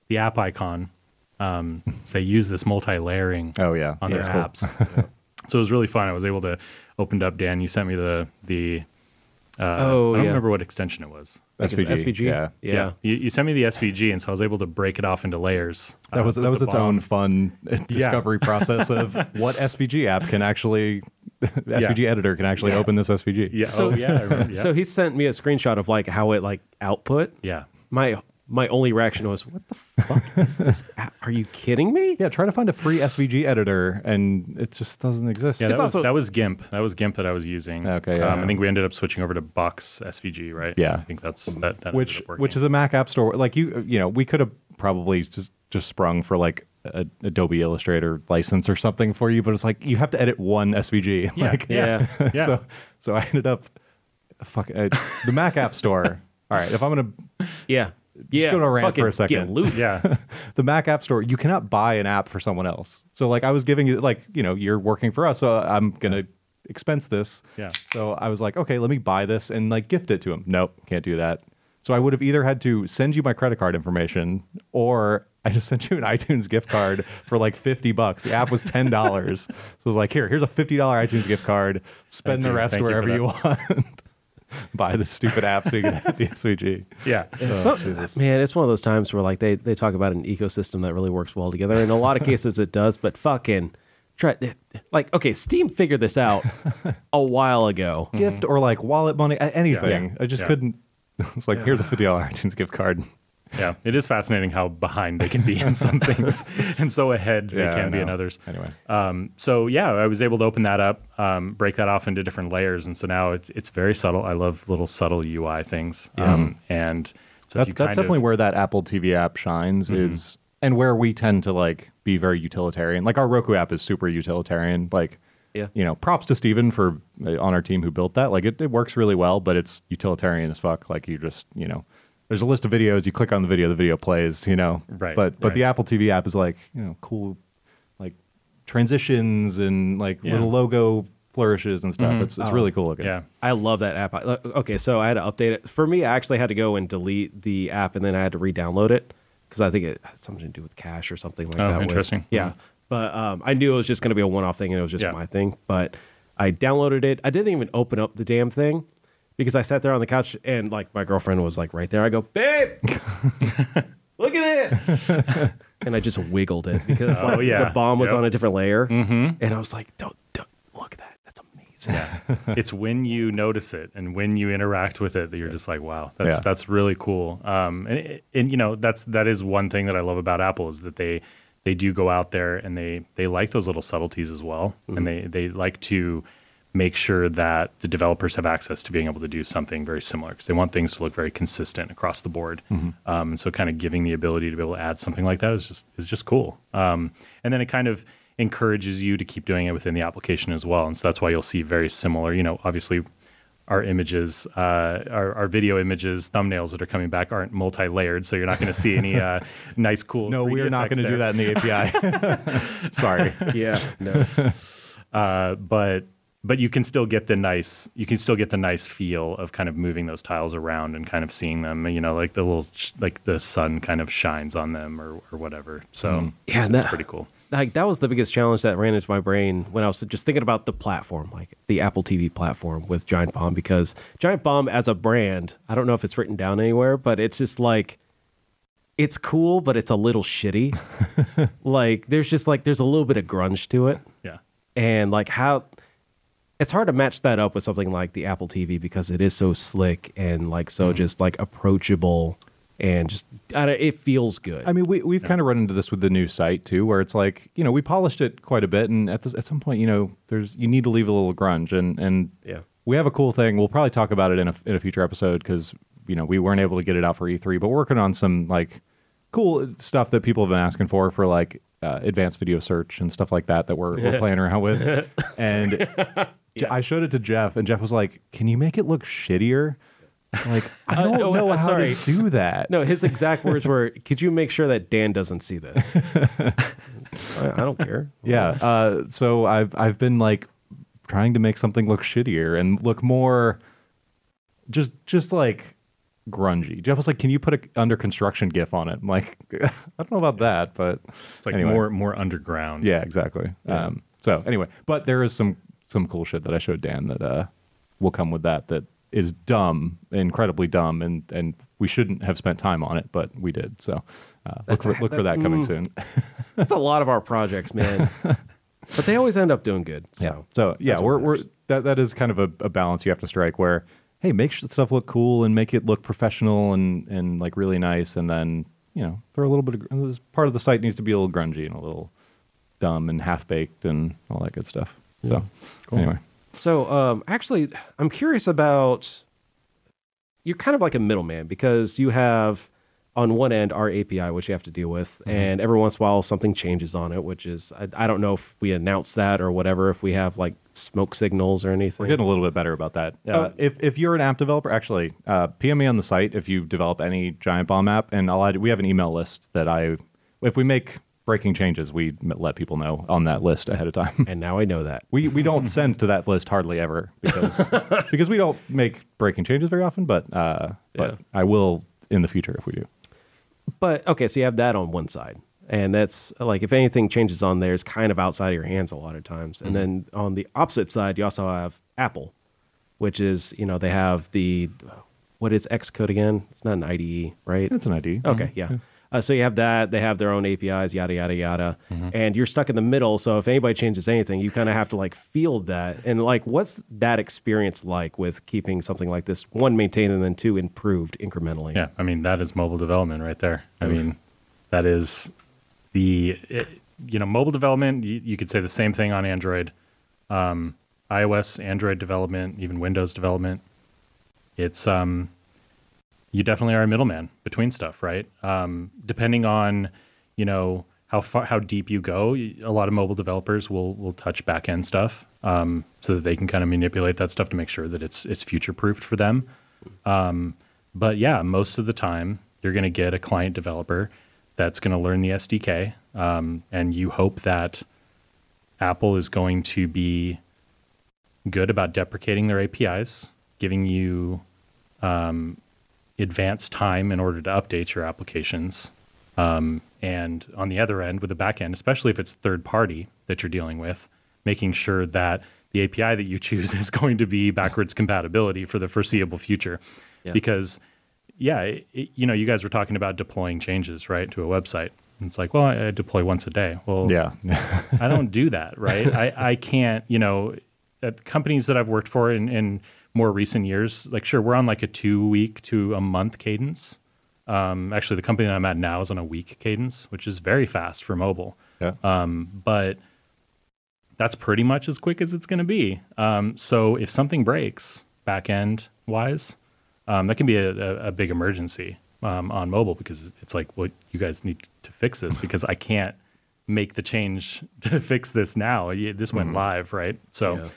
the app icon. Um, (laughs) so they use this multi-layering Oh yeah, on that's their cool. apps. (laughs) so it was really fun. I was able to open up. Dan, you sent me the the. Uh, Oh, I don't yeah. remember what extension it was. I think SVG, SVG. yeah. yeah. You, you sent me the SVG, and so I was able to break it off into layers. That uh, was with that was its bomb. own fun discovery (laughs) process of what SVG app can actually (laughs) SVG editor can actually open this SVG. Yeah. So- oh, yeah. I remember, (laughs) yeah. So he sent me a screenshot of like how it like output. yeah. My my only reaction was, "What the fuck is this? (laughs) Are you kidding me?" Yeah, try to find a free SVG editor, and it just doesn't exist. Yeah, It's that was also- that was GIMP. That was GIMP that I was using. Okay, yeah. Um, I think we ended up switching over to Boxy SVG, right? Yeah. I think that's that. that which ended up which is a Mac App Store. Like you, you know, we could have probably just just sprung for like a Adobe Illustrator license or something for you, but it's like you have to edit one SVG. (laughs) Yeah, Like, Yeah. (laughs) Yeah. so so I ended up fuck uh, the Mac App Store. All right, if I'm gonna Yeah. Yeah. go to a rant for a second. Get loose. yeah. (laughs) the Mac App Store, you cannot buy an app for someone else. So like I was giving you like, you know, you're working for us, so I'm gonna expense this. Yeah. So I was like, okay, let me buy this and like gift it to him. Nope, can't do that. So I would have either had to send you my credit card information or (laughs) I just sent you an iTunes gift card for like 50 bucks. The app was $10. (laughs) so I was like, here, here's a $50 iTunes gift card. Spend Thank the rest you for wherever you, want. (laughs) buy the stupid app so you can hit the SVG. Yeah. Oh, so- man, it's one of those times where like they, they talk about an ecosystem that really works well together. In a lot of cases, it does, but fucking try like okay, Steam figured this out (laughs) a while ago. Gift or like wallet money, a- anything. I just Yeah. couldn't. (laughs) It's like here's a fifty dollar iTunes gift card. Yeah. It is fascinating how behind they can be in some (laughs) things and so ahead they Yeah, I can be in others. Anyway, Um, so yeah, I was able to open that up, um, break that off into different layers, and so now it's it's very subtle. I love little subtle UI things, um, and so that's that's definitely of, where that Apple TV app shines is, and where we tend to like be very utilitarian. Like our Roku app is super utilitarian. Like, Yeah. you know, props to Steven for uh, on our team who built that. Like it, it works really well, but it's utilitarian as fuck. Like you just you know. There's a list of videos. You click on the video, the video plays. You know, Right, But but right. the Apple TV app is like you know cool, like transitions and like Yeah. little logo flourishes and stuff. It's it's really cool looking. yeah, I love that app. I- uh, Okay, so I had to update it. For me, I actually had to go and delete the app, and then I had to re-download it because I think it had something to do with cache or something like Oh, that. with- interesting. yeah, but um, I knew it was just going to be a one-off thing, and it was just Yeah. my thing. But I downloaded it. I didn't even open up the damn thing because I sat there on the couch, and like my girlfriend was like right there. I go, babe, (laughs) look at this. (laughs) and I just wiggled it because Oh, like, yeah. the bomb was Yep. on a different layer, mm-hmm. and I was like, don't, don't look at that. That's amazing. yeah. it's when you notice it and when you interact with it that you're just like, wow, that's Yeah. that's really cool. Um, and, and you know that's that is one thing that I love about Apple is that they they do go out there and they they like those little subtleties as well, and they they like to make sure that the developers have access to being able to do something very similar because they want things to look very consistent across the board. Um, and so, kind of giving the ability to be able to add something like that is just is just cool. Um, and then it kind of encourages you to keep doing it within the application as well. And so that's why you'll see very similar. You know, obviously. Our images, uh, our, our video images, thumbnails that are coming back aren't multi-layered, so you're not going to see any (laughs) uh, nice, cool. No, we're not going to do that in the API. (laughs) (laughs) Sorry. Yeah, no. uh, but but you can still get the nice you can still get the nice feel of kind of moving those tiles around and kind of seeing them you know like the little sh- like the sun kind of shines on them or, or whatever. So mm. Yeah, it's, and it's that- pretty cool. like that was the biggest challenge that ran into my brain when I was just thinking about the platform, like the Apple TV platform with Giant Bomb, because Giant Bomb as a brand, I don't know if it's written down anywhere, but it's just like it's cool, but it's a little shitty. (laughs) like there's just like there's a little bit of grunge to it, yeah. And like how it's hard to match that up with something like the Apple TV because it is so slick and like so just like approachable and just I it feels good. I mean, we we've kind of run into this with the new site too, where it's like you know we polished it quite a bit, and at this, at some point, you know, there's you need to leave a little grunge, and and Yeah. we have a cool thing. We'll probably talk about it in a in a future episode because you know we weren't able to get it out for E3, but we're working on some like cool stuff that people have been asking for for like uh, advanced video search and stuff like that that we're, we're (laughs) playing around with. (laughs) and (laughs) Je- I showed it to Jeff, and Jeff was like, "Can you make it look shittier?" It's Like (laughs) I Uh, don't no, know uh, how sorry. to do that. No, his exact words were, "Could you make sure that Dan doesn't see this?" (laughs) I, I don't care. Yeah. Uh, so I've I've been like trying to make something look shittier and look more just just like grungy. Jeff was like, "Can you put a under construction GIF on it?" I'm like, (laughs) I don't know about that, but it's like anyway. more more underground Yeah, exactly. Um, so anyway, but there is some some cool shit that I showed Dan that uh, will come with that that is dumb, incredibly dumb, and and we shouldn't have spent time on it, but we did. So uh, look for, a- look for that coming soon. That's a lot of our projects, man. (laughs) but they always end up doing good. So. Yeah. So yeah, we're, we're that that is kind of a, a balance you have to strike where hey, make stuff look cool and make it look professional and and like really nice, and then you know throw a little bit of this part of the site needs to be a little grungy and a little dumb and half baked and all that good stuff. So anyway, So, um, actually, I'm curious about. You're kind of like a middleman because you have on one end our API, which you have to deal with, and every once in a while something changes on it, which is I, I don't know if we announce that or whatever, if we have like smoke signals or anything. we're getting a little bit better about that. Uh, Uh, if if you're an app developer, actually, uh, PM me on the site if you develop any Giant Bomb app, and I'll add, we have an email list that I if we make breaking changes, we let people know on that list ahead of time. and now I know that. We we don't (laughs) send to that list hardly ever because (laughs) because we don't make breaking changes very often. But uh, but Yeah. I will in the future if we do. But okay, so you have that on one side. And that's like if anything changes on there, it's kind of outside of your hands a lot of times. And then on the opposite side, you also have Apple. which is you know they have the what is Xcode again? It's not an IDE, right? It's an ID. Okay, yeah. Uh, so you have that. They have their own APIs, yada yada yada, Mm-hmm. and you're stuck in the middle. So if anybody changes anything, you kind of have to like field that. And like, what's that experience like with keeping something like this one maintained and then two improved incrementally? Yeah, I mean that is mobile development right there. I mean, that is the it, you know mobile development. You, you could say the same thing on Android, um, iOS, Android development, even Windows development. It's um, you definitely are a middleman between stuff, right? Um, depending on you know how far how deep you go, a lot of mobile developers will will touch back end stuff um, so that they can kind of manipulate that stuff to make sure that it's it's future proofed for them. Um, but yeah, most of the time you're going to get a client developer that's going to learn the SDK, um, and you hope that Apple is going to be good about deprecating their APIs, giving you um, advanced time in order to update your applications. Um, and on the other end, with the back end, especially if it's third party that you're dealing with, making sure that the API that you choose (laughs) is going to be backwards compatibility for the foreseeable future. Yeah. Because, yeah, it, you know, you guys were talking about deploying changes, right, to a website. And it's like, well, I, I deploy once a day. Well, Yeah. I don't (laughs) do that, right? I, I can't, you know, at companies that I've worked for in, in more recent years, like, sure, we're on like a two week to a month cadence. Um, actually, the company that I'm at now is on a week cadence, which is very fast for mobile. yeah. Um, but that's pretty much as quick as it's going to be. Um, so if something breaks back end wise, um, that can be a, a, big emergency um, on mobile because it's like, well, you guys need to fix this because I can't make the change (laughs) to fix this now. This went live, right? So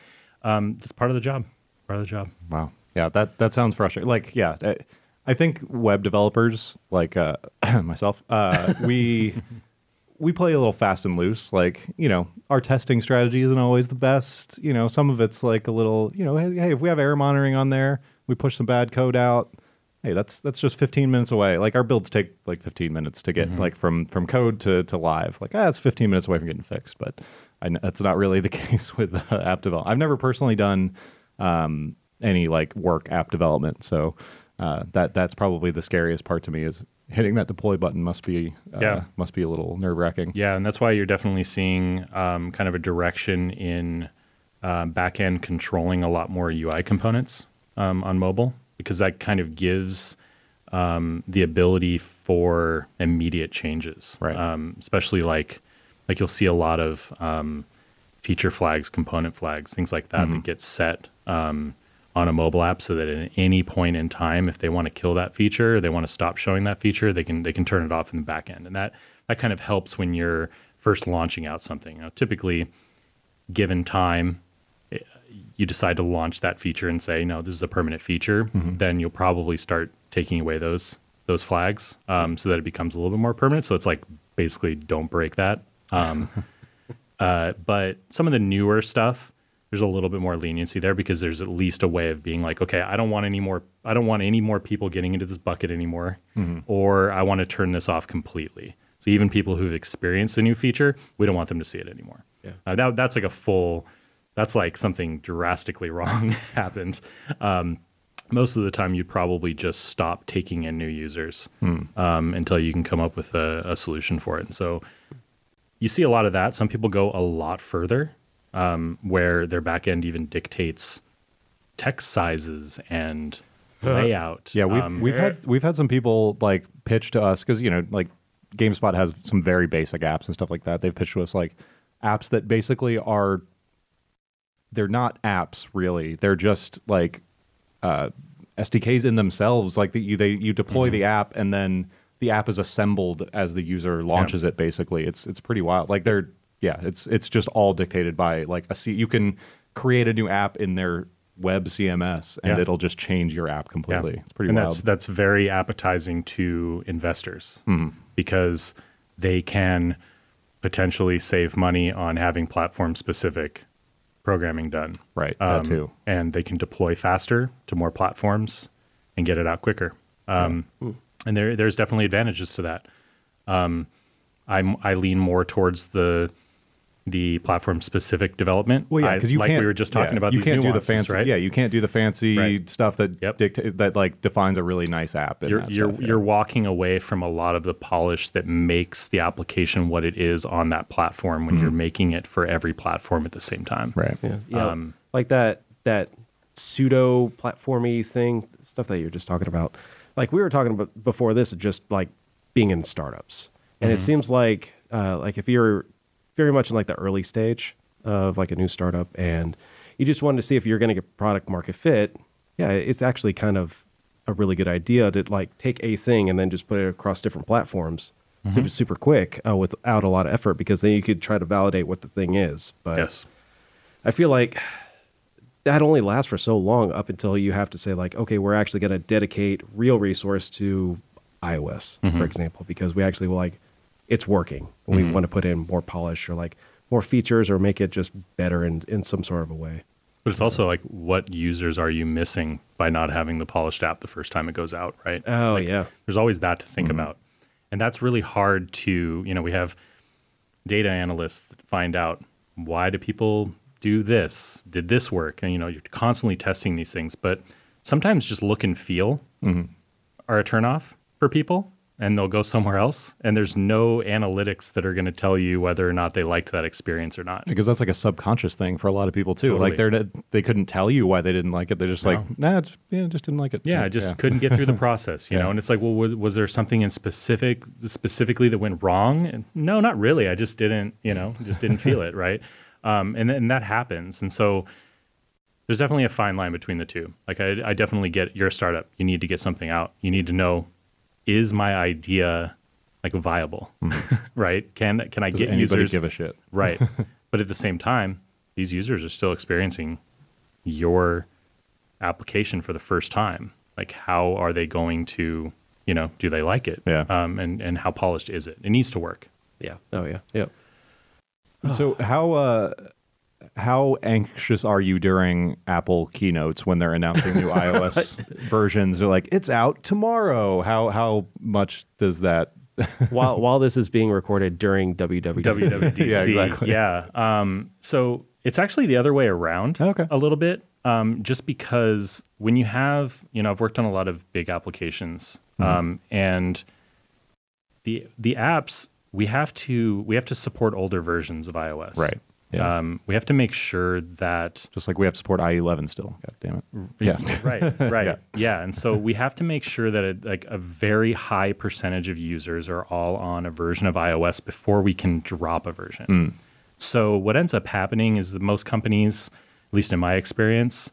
um, that's part of the job. Part of the job. Wow. Yeah, that that sounds frustrating. Like, yeah, I, I think web developers like uh, (clears throat) myself, uh, we we play a little fast and loose. Like, you know, our testing strategy isn't always the best. You know, some of it's like a little, you know, hey, hey, if we have error monitoring on there, we push some bad code out. Hey, that's that's just 15 minutes away. Like our builds take like 15 minutes to get like from from code to to live. Like, ah, it's 15 minutes away from getting fixed. But I, that's not really the (laughs) case with uh, app development. I've never personally done um, any like work app development. So uh, that that's probably the scariest part to me is hitting that deploy button must be uh, Yeah. must be a little nerve wracking. Yeah, and that's why you're definitely seeing um, kind of a direction in uh, backend controlling a lot more UI components um, on mobile because that kind of gives um, the ability for immediate changes, Right. Um, especially like like you'll see a lot of um, feature flags, component flags, things like that that get set um, on a mobile app, so that at any point in time, if they want to kill that feature, they want to stop showing that feature, they can they can turn it off in the back end, and that that kind of helps when you're first launching out something. Know, typically, given time, eh, you decide to launch that feature and say, no, this is a permanent feature, then you'll probably start taking away those those flags um, so that it becomes a little bit more permanent. So it's like basically don't break that. Um, (laughs) uh, but some of the newer stuff, there's a little bit more leniency there because there's at least a way of being like, okay, I don't want any more, I don't want any more people getting into this bucket anymore, or I want to turn this off completely. So even people who've experienced a new feature, we don't want them to see it anymore. Yeah. Uh, that, that's like a full, that's like something drastically (laughs) wrong happened. Um, most of the time, you'd probably just stop taking in new users um, until you can come up with a, a solution for it. And so you see a lot of that. Some people go a lot further, um, where their backend even dictates text sizes and layout. Yeah, we've Um, we've had we've had some people like pitch to us because you know like GameSpot has some very basic apps and stuff like that. They've pitched to us like apps that basically are they're not apps really. They're just like uh, SDKs in themselves. Like the, you they you deploy the app and then the app is assembled as the user launches it. Basically, it's it's pretty wild. Like they're yeah, it's it's just all dictated by like a C. You can create a new app in their web CMS and Yeah. it'll just change your app completely. It's pretty and wild. that's that's very appetizing to investors because they can potentially save money on having platform specific programming done. Right, that too. And they can deploy faster to more platforms and get it out quicker. Um, And there there's definitely advantages to that. Um, I'm I lean more towards the the platform specific development. Well, yeah, because you like can't. we were just talking yeah, about. You these can't do the fancy. right? Yeah, you can't do the fancy Right. stuff that Yep. dicta- that like defines a really nice app. you're you're stuff, yeah. you're walking away from a lot of the polish that makes the application what it is on that platform when you're making it for every platform at the same time. Mm-hmm. right. Yeah, yeah. Um, like that that pseudo platformy thing, stuff that you're just talking about. Like we were talking about before this, just like being in startups, and Mm-hmm. it seems like uh, like if you're very much in like the early stage of like a new startup, and you just wanted to see if you're going to get product market fit. Yeah, it's actually kind of a really good idea to like take a thing and then just put it across different platforms. Mm-hmm. Super, super quick uh, without a lot of effort because then you could try to validate what the thing is. But yes. I feel like that only lasts for so long up until you have to say like, okay, we're actually going to dedicate real resource to iOS, for mm-hmm. example, because we actually like it's working. And We mm-hmm. want to put in more polish or like more features or make it just better in in some sort of a way. But it's also like what users are you missing by not having the polished app the first time it goes out, right? Oh Like, yeah, There's always that to think mm-hmm. about. And that's really hard to, you know, we have data analysts find out why do people do this? Did this work? And, you know, you're constantly testing these things. But sometimes just look and feel mm-hmm. are a turnoff for people and they'll go somewhere else. And there's no analytics that are going to tell you whether or not they liked that experience or not. Because that's like a subconscious thing for a lot of people too. Like they're they couldn't tell you why they didn't like it. They're just like, nah, it's, yeah, just didn't like it. Yeah, I just couldn't get through the (laughs) process, you Yeah. know. And it's like, well, was, was there something in specific, specifically that went wrong? And no, not really. I just didn't, you know, just didn't feel it, right? Um, and and that happens. And so there's definitely a fine line between the two. Like I, I definitely get you're a startup. You need to get something out. You need to know, is my idea like viable, (laughs) right? Can can I Does get anybody users give a shit? (laughs) right? (laughs) but at the same time, these users are still experiencing your application for the first time. Like, how are they going to, you know, do they like it? Yeah. Um, and and how polished is it? It needs to work. yeah, oh yeah, yeah. So how uh, how anxious are you during Apple keynotes when they're announcing new (laughs) iOS versions? They're like, it's out tomorrow. How how much does that? (laughs) while while this is being recorded during WWDC. WWDC. (laughs) Yeah, exactly. Yeah. Um, so it's actually the other way around Okay. a little bit. Um, just because when you have, you know, I've worked on a lot of big applications, Mm-hmm. um, and the the apps we have to we have to support older versions of iOS. Right. Yeah. Um, we have to make sure that Just like we have to support IE11 still. God damn it. Yeah. (laughs) right, (laughs) right, Yeah. yeah. And so we have to make sure that it, like a very high percentage of users are all on a version of iOS before we can drop a version. So what ends up happening is that most companies, at least in my experience,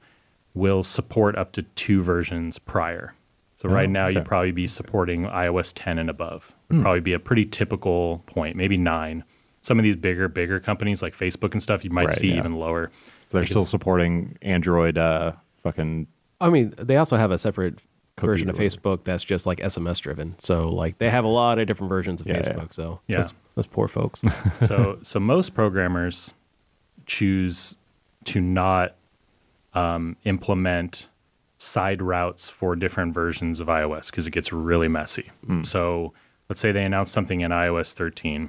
will support up to two versions prior. So right now okay. you'd probably be supporting iOS 10 and above. Would probably be a pretty typical point, maybe nine. Some of these bigger, bigger companies like Facebook and stuff, you might Right, see yeah. even lower. So they're Because- still supporting Android uh fucking I mean, they also have a separate version of or whatever. Facebook that's just like SMS driven. So like they have a lot of different versions of Yeah, yeah. Facebook. So Yeah. those, those poor folks. (laughs) so so most programmers choose to not um, implement side routes for different versions of iOS because it gets really messy. So let's say they announce something in iOS 13,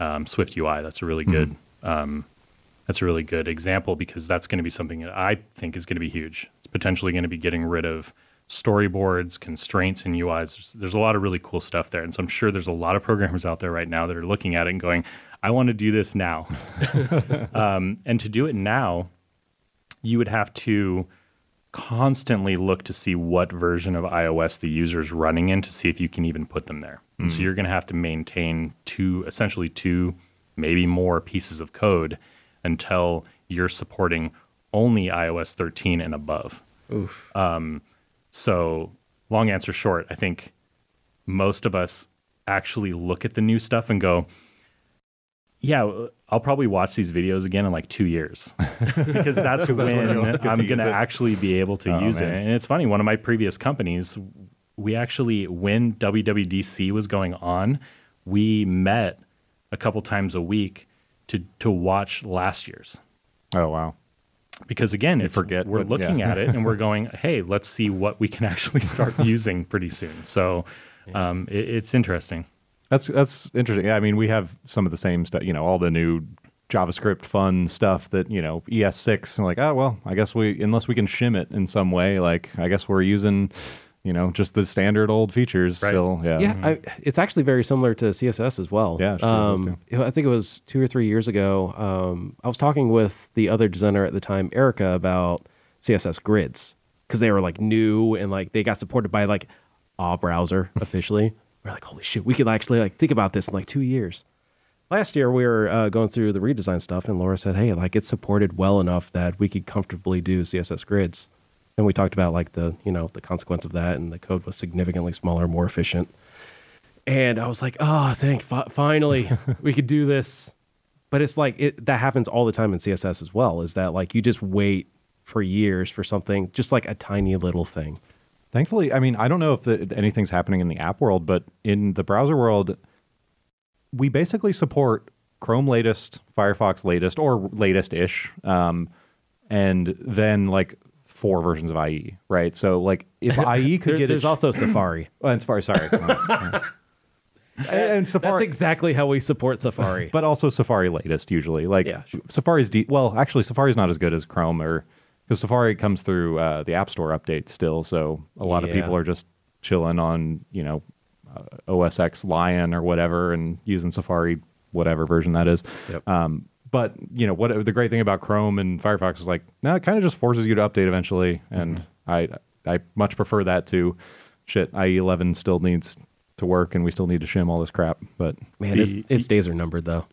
um, Swift UI. That's a really good. Um, that's a really good example because that's going to be something that I think is going to be huge. It's potentially going to be getting rid of storyboards, constraints, and UIs. There's, there's a lot of really cool stuff there, and so I'm sure there's a lot of programmers out there right now that are looking at it and going, "I want to do this now." (laughs) um, and to do it now, you would have to constantly look to see what version of iOS the user's running in to see if you can even put them there. And So you're going to have to maintain two, essentially two, maybe more pieces of code until you're supporting only iOS 13 and above. Um, so, long answer short, I think most of us actually look at the new stuff and go, yeah, I'll probably watch these videos again in like two years (laughs) because (laughs) that's when when get to I'm going to actually be able to Oh, use man. it. And it's funny, one of my previous companies, we actually, when WWDC was going on, we met a couple times a week to to watch last year's Oh wow. because again, it's forget we're looking yeah. at it and we're (laughs) going, hey, let's see what we can actually start using pretty soon. So um, it, it's interesting. That's that's interesting. Yeah, I mean, we have some of the same stuff. You know, all the new JavaScript fun stuff that you know ES6 and like oh well I guess we unless we can shim it in some way like I guess we're using you know just the standard old features Right. still yeah Yeah, I, it's actually very similar to CSS as well. Yeah, sure is um, I think it was two or three years ago. Um, I was talking with the other designer at the time, Erica, about CSS grids because they were like new and like they got supported by like a browser officially. We're like, holy shit, we could actually like think about this in like two years. Last year we were uh, going through the redesign stuff, and Laura said, "Hey, like it's supported well enough that we could comfortably do CSS grids." And we talked about like the you know the consequence of that, and the code was significantly smaller, more efficient. And I was like, "Oh, thank fi- finally (laughs) we could do this." But it's like it that happens all the time in CSS as well. Is that like you just wait for years for something, just like a tiny little thing. Thankfully, I mean, I don't know if the, anything's happening in the app world, but in the browser world, we basically support Chrome latest, Firefox latest, or latest ish, um, and then like four versions of IE, right? So, like, if (laughs) IE could There- get there's also Safari. (clears throat) oh, and Safari, sorry, (laughs) and, and Safari, That's exactly how we support Safari. (laughs) but also Safari latest usually. Like Yeah, sure. Safari's de- well, actually Safari's not as good as Chrome or because Safari comes through uh, the App Store update still, so a lot of people are just chilling on you know uh, OS X Lion or whatever and using Safari whatever version that is. Yep. Um, but you know what the great thing about Chrome and Firefox is like, no, it kind of just forces you to update eventually, and I I much prefer that to shit. IE 11 still needs to work, and we still need to shim all this crap, but. Man, its, The- its days are numbered though.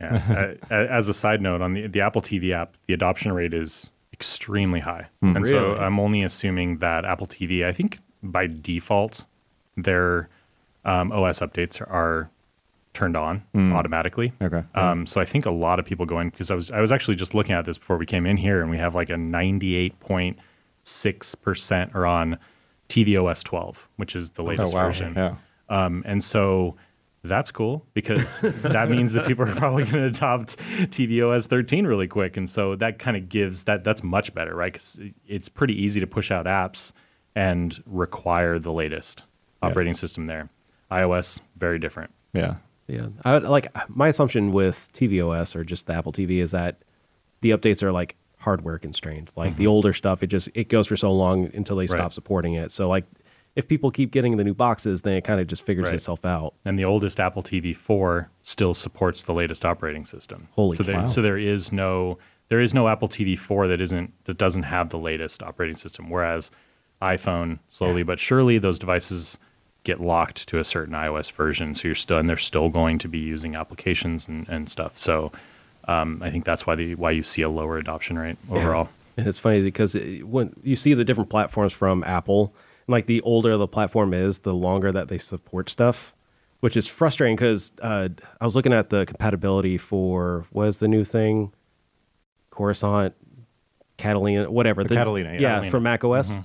Yeah. uh, as a side note, on the, the Apple TV app, the adoption rate is extremely high. and so I'm only assuming that Apple TV, I think by default, their um, OS updates are turned on automatically. Okay. Um, so I think a lot of people go in because I was I was actually just looking at this before we came in here, and we have like a 98.6 percent are on tvOS 12, which is the latest version. Yeah. Um, and so that's cool because (laughs) that means that people are probably going to adopt tvOS 13 really quick. And so that kind of gives that that's much better, right? Because it's pretty easy to push out apps and require the latest operating system there. iOS very different. Yeah. Yeah, I would, like my assumption with tvOS or just the Apple TV is that the updates are like hardware constrained. Like the mm-hmm. older stuff, it just it goes for so long until they stop supporting it. So like if people keep getting the new boxes, then it kind of just figures Right. itself out. And the oldest Apple TV 4 still supports the latest operating system. Holy so there, so there is no there is no Apple TV 4 that isn't that doesn't have the latest operating system. Whereas iPhone, slowly but surely, those devices get locked to a certain iOS version. So you're still and they're still going to be using applications and, and stuff. So um, I think that's why the why you see a lower adoption rate overall. And it's funny because it, when you see the different platforms from Apple, like the older the platform is, the longer that they support stuff, which is frustrating because uh, I was looking at the compatibility for what is the new thing, Coruscant, Catalina, whatever. The Catalina, yeah. Catalina. for Mac OS.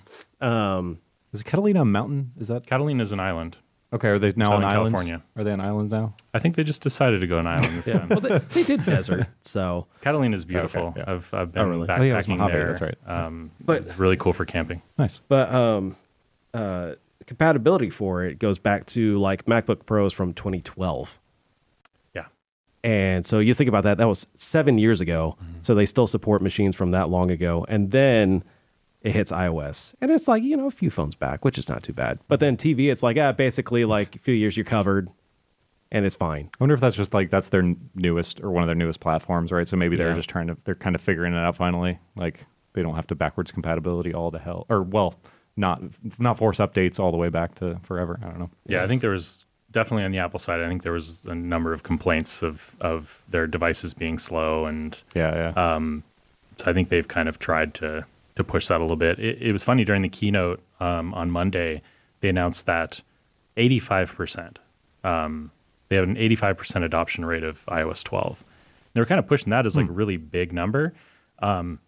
Um, Is it Catalina a mountain? Is that Catalina is an island. okay? Are they now Southern on islands? California. Are they an island now? I think they just decided to go an island this time. well, they, they did desert, so Catalina is beautiful. Okay, yeah. I've, I've been Oh, really? I think it was backpacking there. that's right. Um, But- it's really cool for camping. Nice. But um, uh, compatibility for it goes back to like MacBook Pros from 2012. Yeah. And so you think about that, that was seven years ago. So they still support machines from that long ago. And then it hits iOS. And it's like, you know, a few phones back, which is not too bad. But then TV, it's like, ah, basically, like a few years you're covered and it's fine. I wonder if that's just like that's their newest or one of their newest platforms, right? So maybe they're Yeah. just trying to they're kind of figuring it out finally. Like they don't have to backwards compatibility all the hell, or well, not not force updates all the way back to forever. I don't know. Yeah, I think there was definitely on the Apple side. I think there was a number of complaints of of their devices being slow, and Yeah, yeah. so I think they've kind of tried to to push that a little bit. It, it was funny during the keynote um, on Monday. They announced that eighty five percent. Um, they have an eighty five percent adoption rate of iOS twelve. They were kind of pushing that as like a really big number. Um,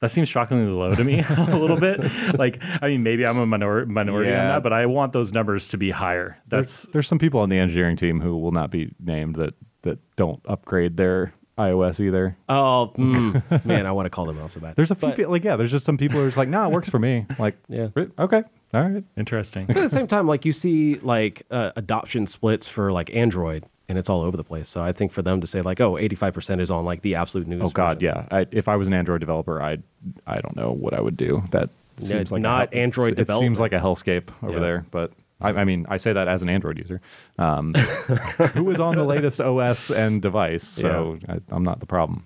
that seems shockingly low to me (laughs) a little bit. (laughs) Like, I mean, maybe I'm a minor- minority on that, but I want those numbers to be higher. That's there's, there's some people on the engineering team who will not be named that that don't upgrade their iOS either. Oh, (laughs) mm, man, I want to call them out so bad. There's a few But- people like yeah. There's just some people who are just like, nah, it works for me. Like, Yeah. Okay, all right. interesting. But at the same time, like you see like uh, adoption splits for like Android. And it's all over the place. So I think for them to say like, oh, 85% is on like the absolute news. Oh God, version. yeah. I, if I was an Android developer, I I don't know what I would do. That Yeah, seems like a not hell- Android It seems like a hellscape over Yeah. there. But I, I mean, I say that as an Android user, um, (laughs) who is on the latest OS and device. So I, I'm not the problem.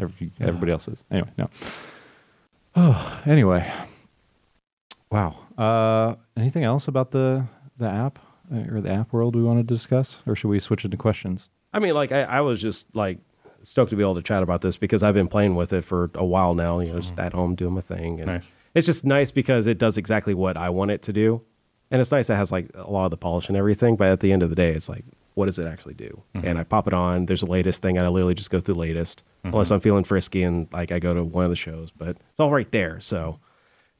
Every, everybody else is. Anyway, no. Oh, anyway. Wow. Uh, anything else about the the app or the app world we want to discuss, or should we switch into questions? I mean, like I, I was just like stoked to be able to chat about this because I've been playing with it for a while now. You know, just mm-hmm. at home doing my thing, and Nice. it's just nice because it does exactly what I want it to do, and it's nice it has like a lot of the polish and everything. But at the end of the day, it's like, what does it actually do? Mm-hmm. And I pop it on. There's the latest thing, and I literally just go through the latest, mm-hmm. unless I'm feeling frisky and like I go to one of the shows. But it's all right there, so.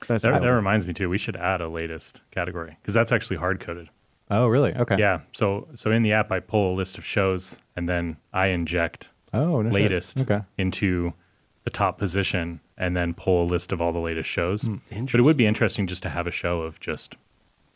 Nice That, that reminds me too. We should add a latest category because that's actually hard coded. Oh, really? Okay. Yeah. So so in the app, I pull a list of shows and then I inject Oh, no shit. latest Okay. into the top position and then pull a list of all the latest shows. Hmm, but it would be interesting just to have a show of just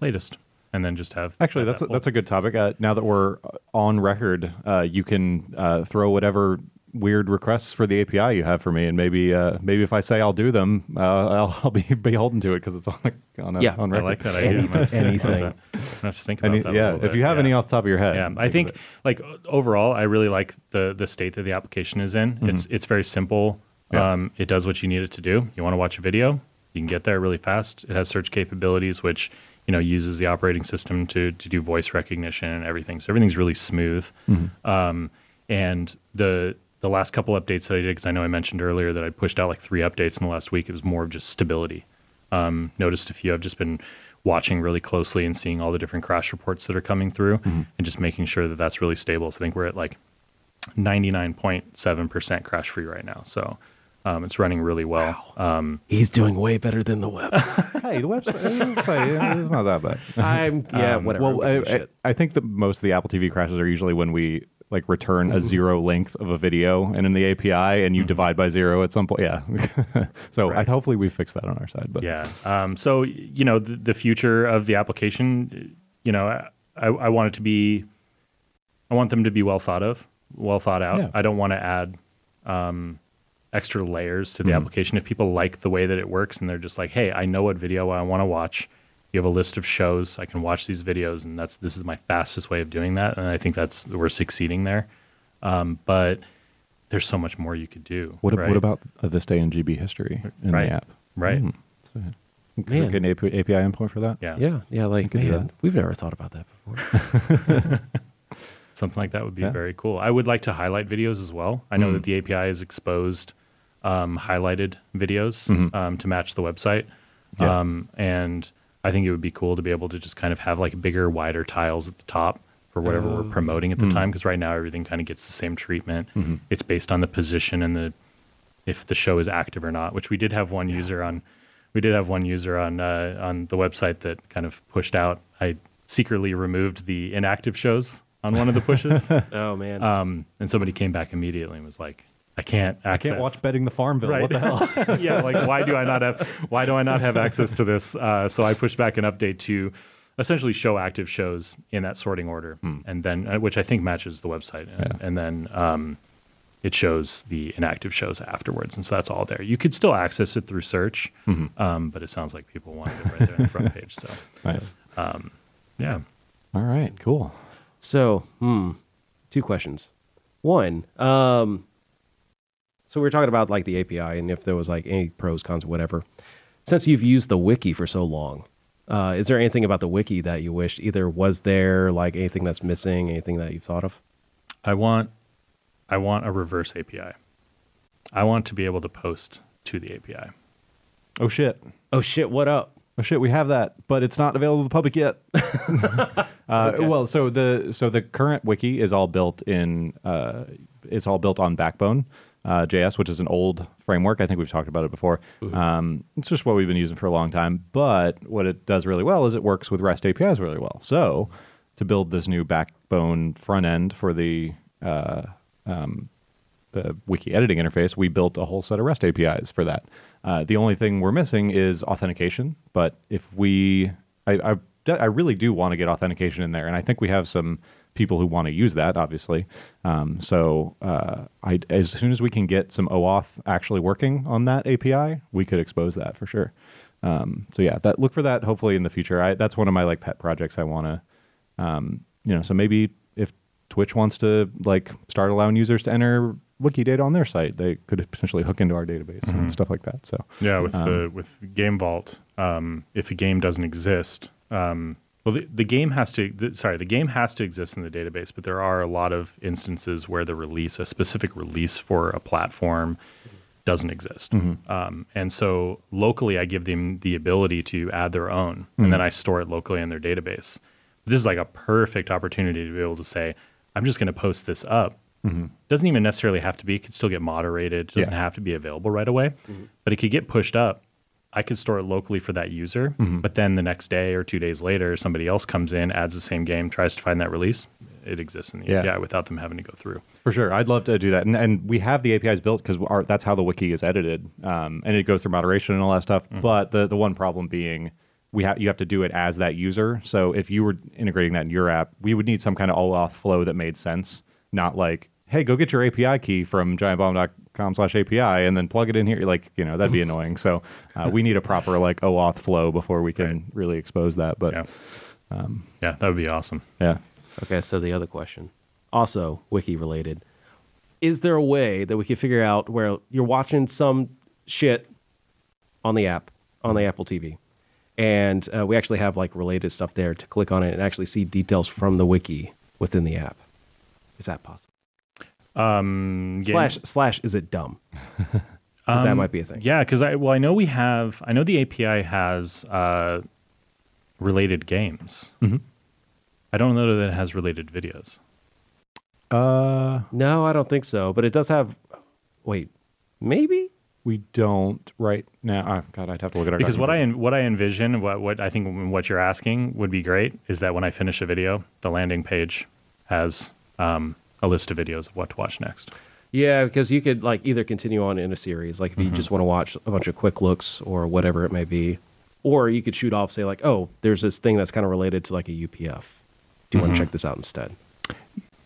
latest and then just have Actually, have that's a, that that's a good topic. Uh, now that we're on record, uh, you can uh, throw whatever weird requests for the API you have for me, and maybe uh, maybe if I say I'll do them, uh, I'll, (laughs) I'll be beholden to it because it's on a, on, a, Yeah, on pull. I like that idea. I'm gonna have to think about Anything. (laughs) I'm gonna have to think about Any- that. a yeah, if you have Yeah. any off the top of your head, Yeah, I think like overall, I really like the the state that the application is in. It's it's very simple. Mm-hmm. Yeah. Um, it does what you need it to do. You want to watch a video, you can get there really fast. It has search capabilities, which you know uses the operating system to to do voice recognition and everything. So everything's really smooth. Mm-hmm. Um, and the the last couple updates that I did, because I know I mentioned earlier that I pushed out like three updates in the last week. It was more of just stability. Um, noticed a few. I've just been watching really closely and seeing all the different crash reports that are coming through, and just making sure that that's really stable. So I think we're at like 99.7% crash free right now. So um, it's running really well. Um, He's doing way better than the website. (laughs) hey, the website, the website it's not that bad. I'm yeah, whatever. Well, I'm I, giving a I, shit. I think that most of the Apple TV crashes are usually when we like return a zero length of a video, and in the API, and you divide by zero at some point. Yeah, (laughs) so I, hopefully we fix that on our side. But yeah. Um, so, you know, the, the future of the application, you know, I, I want it to be, I want them to be well thought of, well thought out. Yeah. I don't want to add um, extra layers to the Mm-hmm. application. If people like the way that it works and they're just like, hey, I know what video I want to watch. You have a list of shows. I can watch these videos, and that's this is my fastest way of doing that. And I think that's we're succeeding there. Um, but there's so much more you could do. What, right? what about uh, this day in GB history in Right. the app? right? So, Man. Get an API, API import for that? Yeah. Yeah. Yeah. Like, man, we've never thought about that before. (laughs) (laughs) Something like that would be Yeah. very cool. I would like to highlight videos as well. I know Mm. that the API has exposed um, highlighted videos Mhm. um, to match the website. Yeah. Um, and I think it would be cool to be able to just kind of have like bigger, wider tiles at the top for whatever we're promoting at the Mm. time. Because right now everything kind of gets the same treatment. Mhm. It's based on the position and the if the show is active or not. Which we did have one user on. We did have one user on uh, on the website that kind of pushed out. I secretly removed the inactive shows on one of the pushes. (laughs) oh man, Um, and somebody came back immediately and was like, "I can't I access." can't watch betting the Farmville. Right. What the hell? (laughs) yeah, like why do I not have why do I not have access to this? Uh, so I pushed back an update to essentially show active shows in that sorting order, and then uh, which I think matches the website, and, Yeah. and then um, it shows the inactive shows afterwards, and so that's all there. You could still access it through search, um, but it sounds like people wanted it right there on the front page. So (laughs) nice. yeah, All right. Cool. So, hmm, two questions. One, um, so we were talking about like the API and if there was like any pros, cons, whatever. Since you've used the wiki for so long, uh, is there anything about the wiki that you wish either was there, like anything that's missing, anything that you've thought of? I want I want a reverse API. I want to be able to post to the API. Oh shit. Oh shit, what up? Oh shit, we have that, but it's not available to the public yet. (laughs) uh, Well, so the so the current wiki is all built in uh, it's all built on Backbone uh, JS, which is an old framework. I think we've talked about it before. Um, it's just what we've been using for a long time. But what it does really well is it works with REST APIs really well. So to build this new Backbone front end for the uh, the wiki editing interface, we built a whole set of REST APIs for that. Uh, the only thing we're missing is authentication. But if we, I, I I really do want to get authentication in there, and I think we have some people who want to use that, obviously. Um, so uh, I, as soon as we can get some OAuth actually working on that API, we could expose that for sure. Um, so yeah, that look for that hopefully in the future. I, that's one of my like pet projects I want to, um, you know. So maybe if Twitch wants to like start allowing users to enter wiki data on their site, they could potentially hook into our database and stuff like that. So Yeah, with Um, the with Game Vault, um, if a game doesn't exist, um, well, the, the game has to. The, sorry, the game has to exist in the database, but there are a lot of instances where the release, a specific release for a platform, doesn't exist. Mm-hmm. Um, and so locally, I give them the ability to add their own, and mm-hmm. then I store it locally in their database. This is like a perfect opportunity to be able to say, I'm just going to post this up. Mm-hmm. Doesn't even necessarily have to be. It could still get moderated. It Doesn't Yeah. have to be available right away, but it could get pushed up. I could store it locally for that user, but then the next day or two days later, somebody else comes in, adds the same game, tries to find that release. It exists in the Yeah. API without them having to go through. For sure, I'd love to do that, and and we have the APIs built because that's how the wiki is edited, um, and it goes through moderation and all that stuff. But the the one problem being, we have you have to do it as that user. So if you were integrating that in your app, we would need some kind of OAuth flow that made sense, not like, hey, go get your API key from giantbomb.com slash API and then plug it in here. Like you know that'd be (laughs) annoying. So uh, we need a proper like OAuth flow before we can Right. really expose that. But Yeah. yeah, that would be awesome. yeah. Okay, so the other question, also wiki related, is there a way that we can figure out where you're watching some shit on the app on the Apple TV, and uh, we actually have like related stuff there to click on it and actually see details from the wiki within the app? Is that possible? Um, game- Slash slash, is it dumb? 'Cause (laughs) that might be a thing. Yeah, because I well, I know we have. I know the API has uh, related games. Mm-hmm. I don't know that it has related videos. Uh, No, I don't think so. But it does have. Wait, maybe. we don't right now. Oh, God, I'd have to look at our Because what I what I envision, what what I think what you're asking would be great is that when I finish a video, the landing page has um, a list of videos of what to watch next. Yeah, because you could like either continue on in a series, like if you mm-hmm. just want to watch a bunch of quick looks or whatever it may be, or you could shoot off, say like, oh, there's this thing that's kind of related to like a UPF. Do you want to mm-hmm. check this out instead?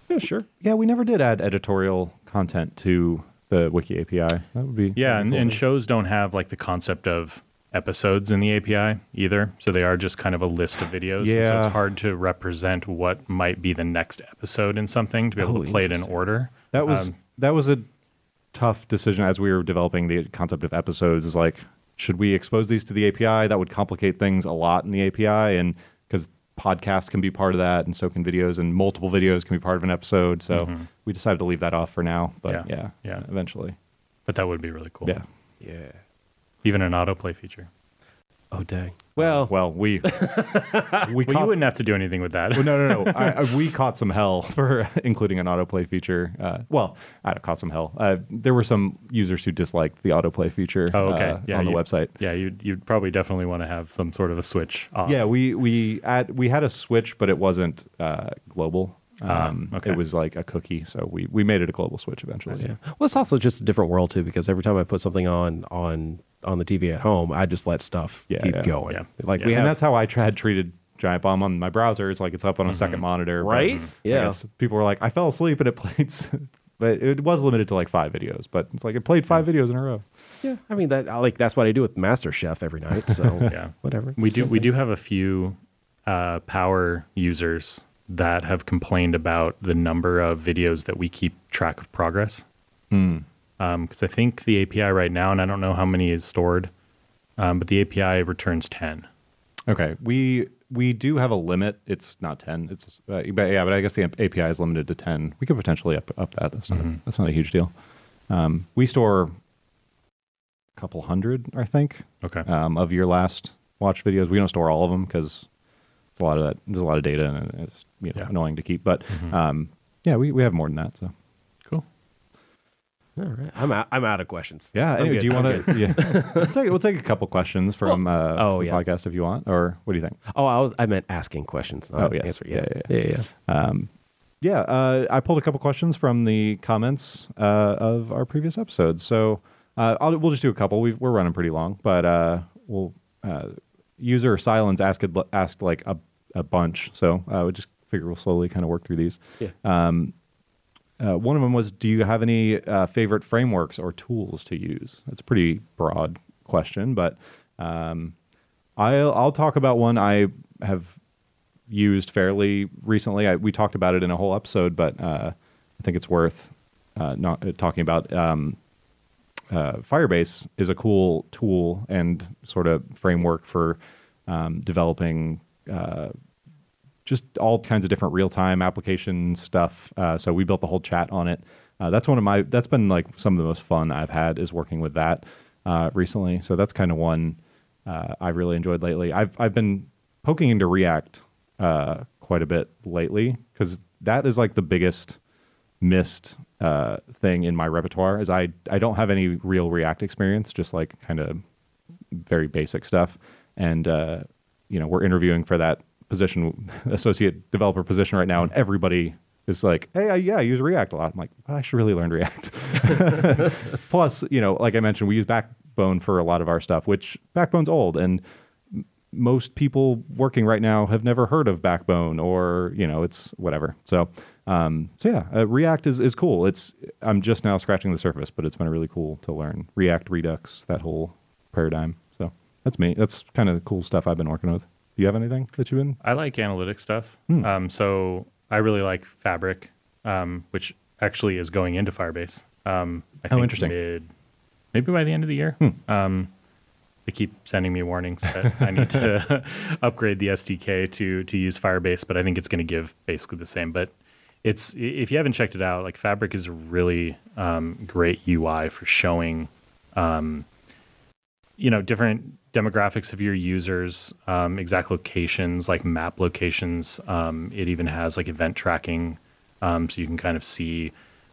Yeah, sure. Yeah, we never did add editorial content to the Wiki API. That would be Yeah, and, cool. and shows don't have like the concept of episodes in the API either. So they are just kind of a list of videos. and so it's hard to represent what might be the next episode in something to be able Oh, to play it in order. that was um, that was a tough decision as we were developing the concept of episodes. Is like, should we expose these to the API? That would complicate things a lot in the API, and because podcasts can be part of that, and so can videos, and multiple videos can be part of an episode. So we decided to leave that off for now. But Mm-hmm. Yeah. yeah, Yeah. eventually, But that would be really cool. yeah. Yeah. Even an autoplay feature. Oh dang. Well, Well, we (laughs) we Well, you wouldn't have to do anything with that. Well, no, no, no. (laughs) I, I, we caught some hell (laughs) for including an autoplay feature. Uh, well, I don't caught some hell. Uh, there were some users who disliked the autoplay feature Oh, okay. uh, yeah, on the you- website. Yeah, you'd, you'd probably definitely want to have some sort of a switch off. Yeah, we we add, we had a switch, but it wasn't uh, global. Ah, Um, okay. It was like a cookie, so we, we made it a global switch eventually. yeah. Well, it's also just a different world too, because every time I put something on on on the TV at home, I just let stuff Yeah, keep yeah. going. Yeah. Like Yeah. we and that's how I tra- had treated Giant Bomb on my browser. It's like it's up on a second monitor, Right? I Yeah. guess people were like, I fell asleep and it played, (laughs) but it was limited to like five videos. But it's like it played five videos in a row. yeah. I mean that I like that's what I do with Master Chef every night. So (laughs) Yeah. whatever. We do we do have a few uh, power users that have complained about the number of videos that we keep track of progress. Because I think the API right now, and I don't know how many is stored, um, but the API returns ten. Okay, we we do have a limit. It's not ten. It's uh, but yeah, but I guess the API is limited to ten. We could potentially up up that. That's not that's not a huge deal. Um, we store a couple hundred, I think, Okay. um, of your last watch videos. We don't store all of them because it's a lot of that. There's a lot of data and it's you know, Yeah. annoying to keep. But um, yeah, we, we have more than that. So. All right. I'm out. I'm out of questions. yeah. I'm Anyway, good. do you want to? Yeah, (laughs) we'll take we'll take a couple questions from uh, oh, the yeah. podcast if you want, or what do you think? Oh, I was. I meant asking questions. not Oh, yes. answer. Yeah, Yeah, yeah, yeah, yeah. Um, yeah, uh, I pulled a couple questions from the comments uh, of our previous episodes. So uh, I'll, we'll just do a couple. We've, we're running pretty long, but uh, we'll. Uh, user Silence asked asked like a a bunch. So uh, would just figure we'll slowly kind of work through these. Yeah. Uh, one of them was, do you have any uh, favorite frameworks or tools to use? That's a pretty broad question, but um, I'll, I'll talk about one I have used fairly recently. I, we talked about it in a whole episode, but uh, I think it's worth uh, not uh, talking about. Um, uh, Firebase is a cool tool and sort of framework for um, developing just all kinds of different real time application stuff. Uh, so we built the whole chat on it. Uh, that's one of my. That's been like some of the most fun I've had is working with that uh, recently. So that's kind of one uh, I've really enjoyed lately. I've I've been poking into React uh, quite a bit lately because that is like the biggest missed uh, thing in my repertoire. Is I I don't have any real React experience, just like kind of very basic stuff. And you know, we're interviewing for that position, associate developer position right now, and everybody is like, "Hey, I, yeah, I use React a lot." I'm like, well, "I should really learn React." (laughs) Plus, you know, like I mentioned, we use Backbone for a lot of our stuff, which Backbone's old, and most people working right now have never heard of Backbone, or you know, it's whatever. So, um, so yeah, uh, React is is cool. It's I'm just now scratching the surface, but it's been really cool to learn React, Redux, that whole paradigm. So that's me. That's kind of the cool stuff I've been working with. Do you have anything that you've been? I like analytic stuff. Hmm. Um, so I really like Fabric, um, which actually is going into Firebase. Um, I Oh, think interesting. Mid, maybe by the end of the year. Um, they keep sending me warnings that I need to (laughs) upgrade the SDK to to use Firebase, but I think it's going to give basically the same. But it's if you haven't checked it out, like Fabric is a really um, great UI for showing um, you know different demographics of your users um, exact locations like map locations. Um, it even has like event tracking. Um, so you can kind of see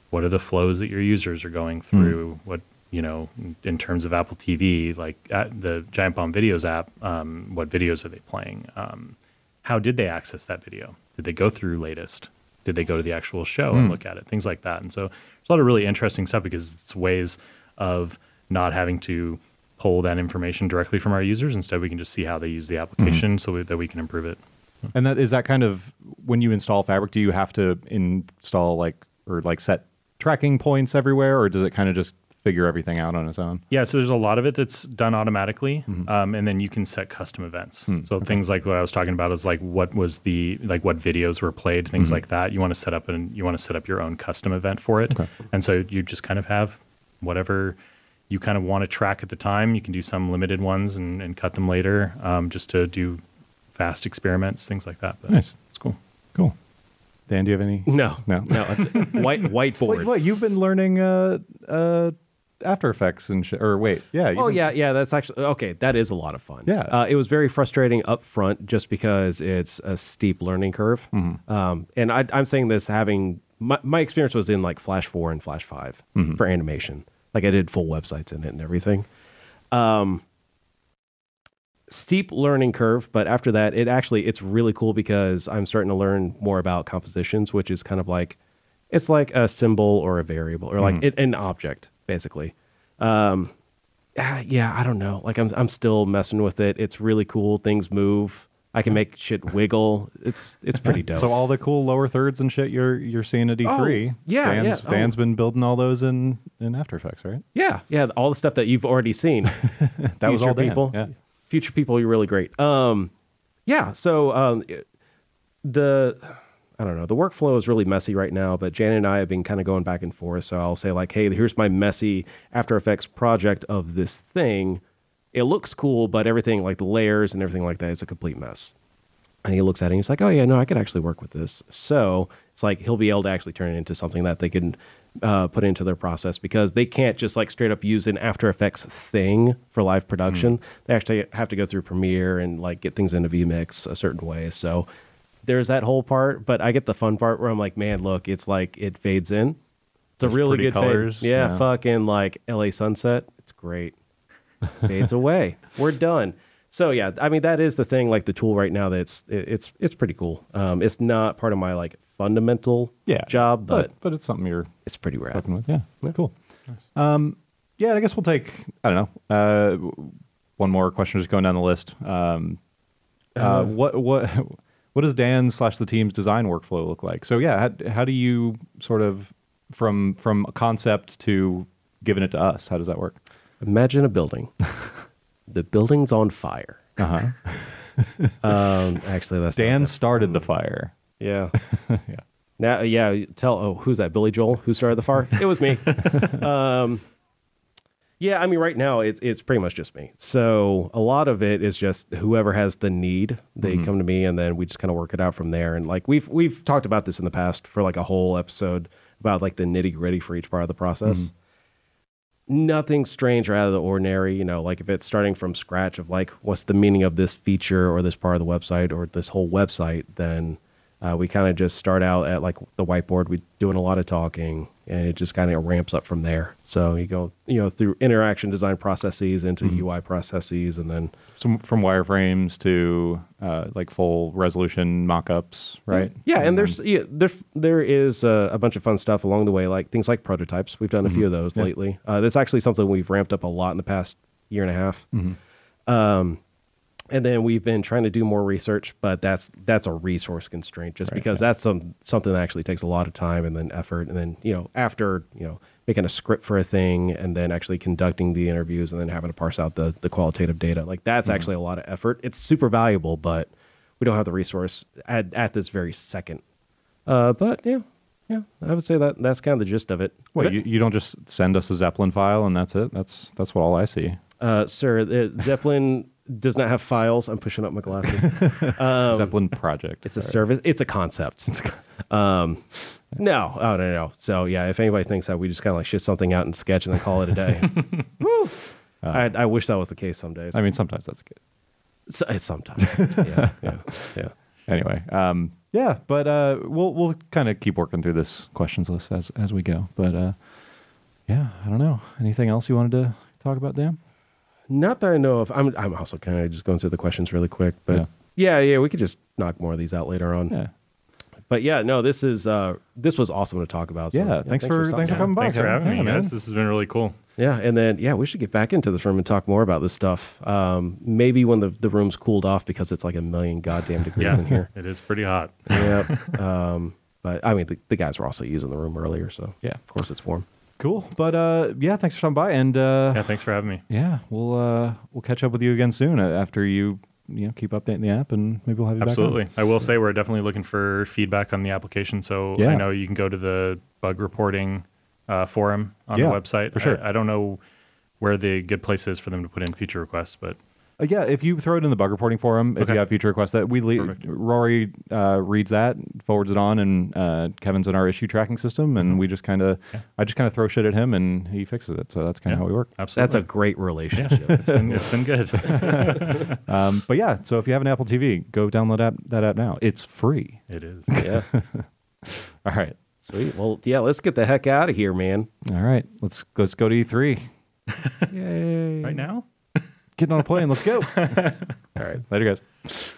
what are the flows that your users are going through what you know in terms of apple tv like the giant bomb videos app um, what videos are they playing? Um, how did they access that video? Did they go through latest? Did they go to the actual show and look at it? Things like that. And so there's a lot of really interesting stuff because it's ways of not having to pull that information directly from our users. Instead we can just see how they use the application mm-hmm. so we, that we can improve it. And that is that kind of when you install Fabric, do you have to install like or like set tracking points everywhere, or does it kind of just figure everything out on its own? Yeah, so there's a lot of it that's done automatically, mm-hmm. um, and then you can set custom events. Hmm, so things like what I was talking about is like what was the like what videos were played, things mm-hmm. like that. You want to set up and you want to set up your own custom event for it, and so you just kind of have whatever you kind of want to track at the time. You can do some limited ones and, and cut them later, um, just to do fast experiments, things like that. But Nice. it's cool. Cool. Dan, do you have any? No, No. no. (laughs) White whiteboard. Wait, what? You've been learning uh, uh, After Effects and shit. Or wait, yeah. Oh been- yeah, yeah. That's actually okay. That is a lot of fun. Yeah. uh, it was very frustrating up front just because it's a steep learning curve. Mm-hmm. Um, and I, I'm saying this having my, my experience was in like Flash Four and Flash 5 Mm-hmm. for animation. Like I did full websites in it and everything. Um, steep learning curve, but after that, it actually it's really cool because I'm starting to learn more about compositions, which is kind of like it's like a symbol or a variable or like it, an object basically. Um, ah, yeah, I don't know. Like I'm I'm still messing with it. It's really cool. Things move. I can make shit wiggle. It's it's pretty (laughs) dope. So all the cool lower thirds and shit you're you're seeing at E3. Oh, yeah, Dan's, yeah. Oh. Been building all those in in After Effects, right? yeah, yeah, all the stuff that you've already seen. (laughs) That was all Dan. people. Yeah. Future people, you're really great. Um, yeah. So um, the I don't know. The workflow is really messy right now, but Jan and I have been kind of going back and forth. So I'll say like, hey, here's my messy After Effects project of this thing. It looks cool, but everything like the layers and everything like that is a complete mess. And he looks at it and he's like, oh, yeah, no, I could actually work with this. So it's like he'll be able to actually turn it into something that they can uh, put into their process because they can't just like straight up use an After Effects thing for live production. They actually have to go through Premiere and like get things into VMix a certain way. So there's that whole part. But I get the fun part where I'm like, man, look, it's like it fades in. It's a There's really good colors, fade. Yeah, yeah. fucking like LA sunset. It's great fades away. We're done. So yeah, I mean that is the thing. Like the tool right now, that's it, it's it's pretty cool. Um, it's not part of my like fundamental Yeah. job, but, but but it's something you're it's pretty rad. fucking with. Yeah. Cool. Um, yeah, I guess we'll take. I don't know. Uh, one more question, just going down the list. Um, uh, what what (laughs) what does Dan slash the team's design workflow look like? So yeah, how, how do you sort of from from a concept to giving it to us? How does that work? Imagine a building. (laughs) the building's on fire. Uh huh. (laughs) Um, actually, that's Dan the- started the fire. Yeah. (laughs) Yeah. Now, yeah. Tell. Oh, who's that? Billy Joel, who started the fire? It was me. um, yeah. I mean, right now it's it's pretty much just me. So a lot of it is just whoever has the need, they come to me, and then we just kind of work it out from there. And like we've we've talked about this in the past for like a whole episode about like the nitty gritty for each part of the process. Nothing strange or out of the ordinary. You know, like if it's starting from scratch of like what's the meaning of this feature or this part of the website or this whole website, then uh, we kind of just start out at like the whiteboard. We doing a lot of talking, and it just kind of ramps up from there. So you go, you know, through interaction design processes into UI processes, and then So from wireframes to uh, like full resolution mock-ups, right? yeah, and there's yeah, there there is uh, a bunch of fun stuff along the way, like things like prototypes. We've done a few of those Yeah. lately. Uh, that's actually something we've ramped up a lot in the past year and a half. Um, and then we've been trying to do more research, but that's that's a resource constraint, just because that's some something that actually takes a lot of time and then effort, and then you know after you know making a script for a thing and then actually conducting the interviews and then having to parse out the the qualitative data, like that's actually a lot of effort. It's super valuable, but we don't have the resource at at this very second. Uh, but yeah, yeah, I would say that that's kind of the gist of it. Wait, you, you don't just send us a Zeplin file and that's it? That's that's what all I see. Uh, sir, the Zeplin does not have files. I'm pushing up my glasses. (laughs) Zeplin project. Um, It's a service. It's a concept. um, no, oh no, no. So yeah, if anybody thinks that we just kind of like shit something out and sketch and then call it a day, (laughs) Woo. I, I wish that was the case some days. I mean, sometimes that's good. S- it's sometimes. yeah, yeah, yeah. (laughs) Anyway, um, yeah, but uh, we'll we'll kind of keep working through this questions list as as we go. But uh, yeah, I don't know. Anything else you wanted to talk about, Dan? Not that I know of. I'm I'm also kind of just going through the questions really quick, but yeah. yeah, we could just knock more of these out later on. Yeah, But yeah, no, this is uh, this was awesome to talk about. So, yeah. thanks, for stopping thanks for coming by. Thanks for Kevin. having Yeah, me, man. guys. This has been really cool. Yeah, and then yeah, we should get back into this room and talk more about this stuff. Um, maybe when the, the room's cooled off because it's like a million goddamn degrees Yeah, in here. (laughs) it is pretty hot. yeah. (laughs) Um, but I mean, the, the guys were also using the room earlier, so Yeah. of course it's warm. Cool. But uh, yeah, thanks for stopping by, and uh, Yeah, thanks for having me. yeah, we'll uh, we'll catch up with you again soon uh, after you you know keep updating the app, and maybe we'll have you Absolutely. I will say we're definitely looking for feedback on the application. So Yeah. I know you can go to the bug reporting uh, forum on Yeah, the website. for sure. I, I don't know where the good place is for them to put in feature requests, but Uh, yeah, if you throw it in the bug reporting forum, if Okay. you have feature requests, that we le- Perfect. Rory uh, reads that, forwards it on, and uh, Kevin's in our issue tracking system, and we just kind of, Mm-hmm. Yeah. I just kind of throw shit at him, and he fixes it. So that's kind of Yeah. how we work. absolutely. That's a great relationship. it's been, it's been good. (laughs) Um, but yeah, so if you have an Apple TV, go download app, that app now. It's free. it is. yeah. (laughs) All right, Sweet. Well, yeah, let's get the heck out of here, man. all right. Let's let's go to E3. Yay! (laughs) Right now? Getting on a plane. Let's go. (laughs) All right. Later, guys.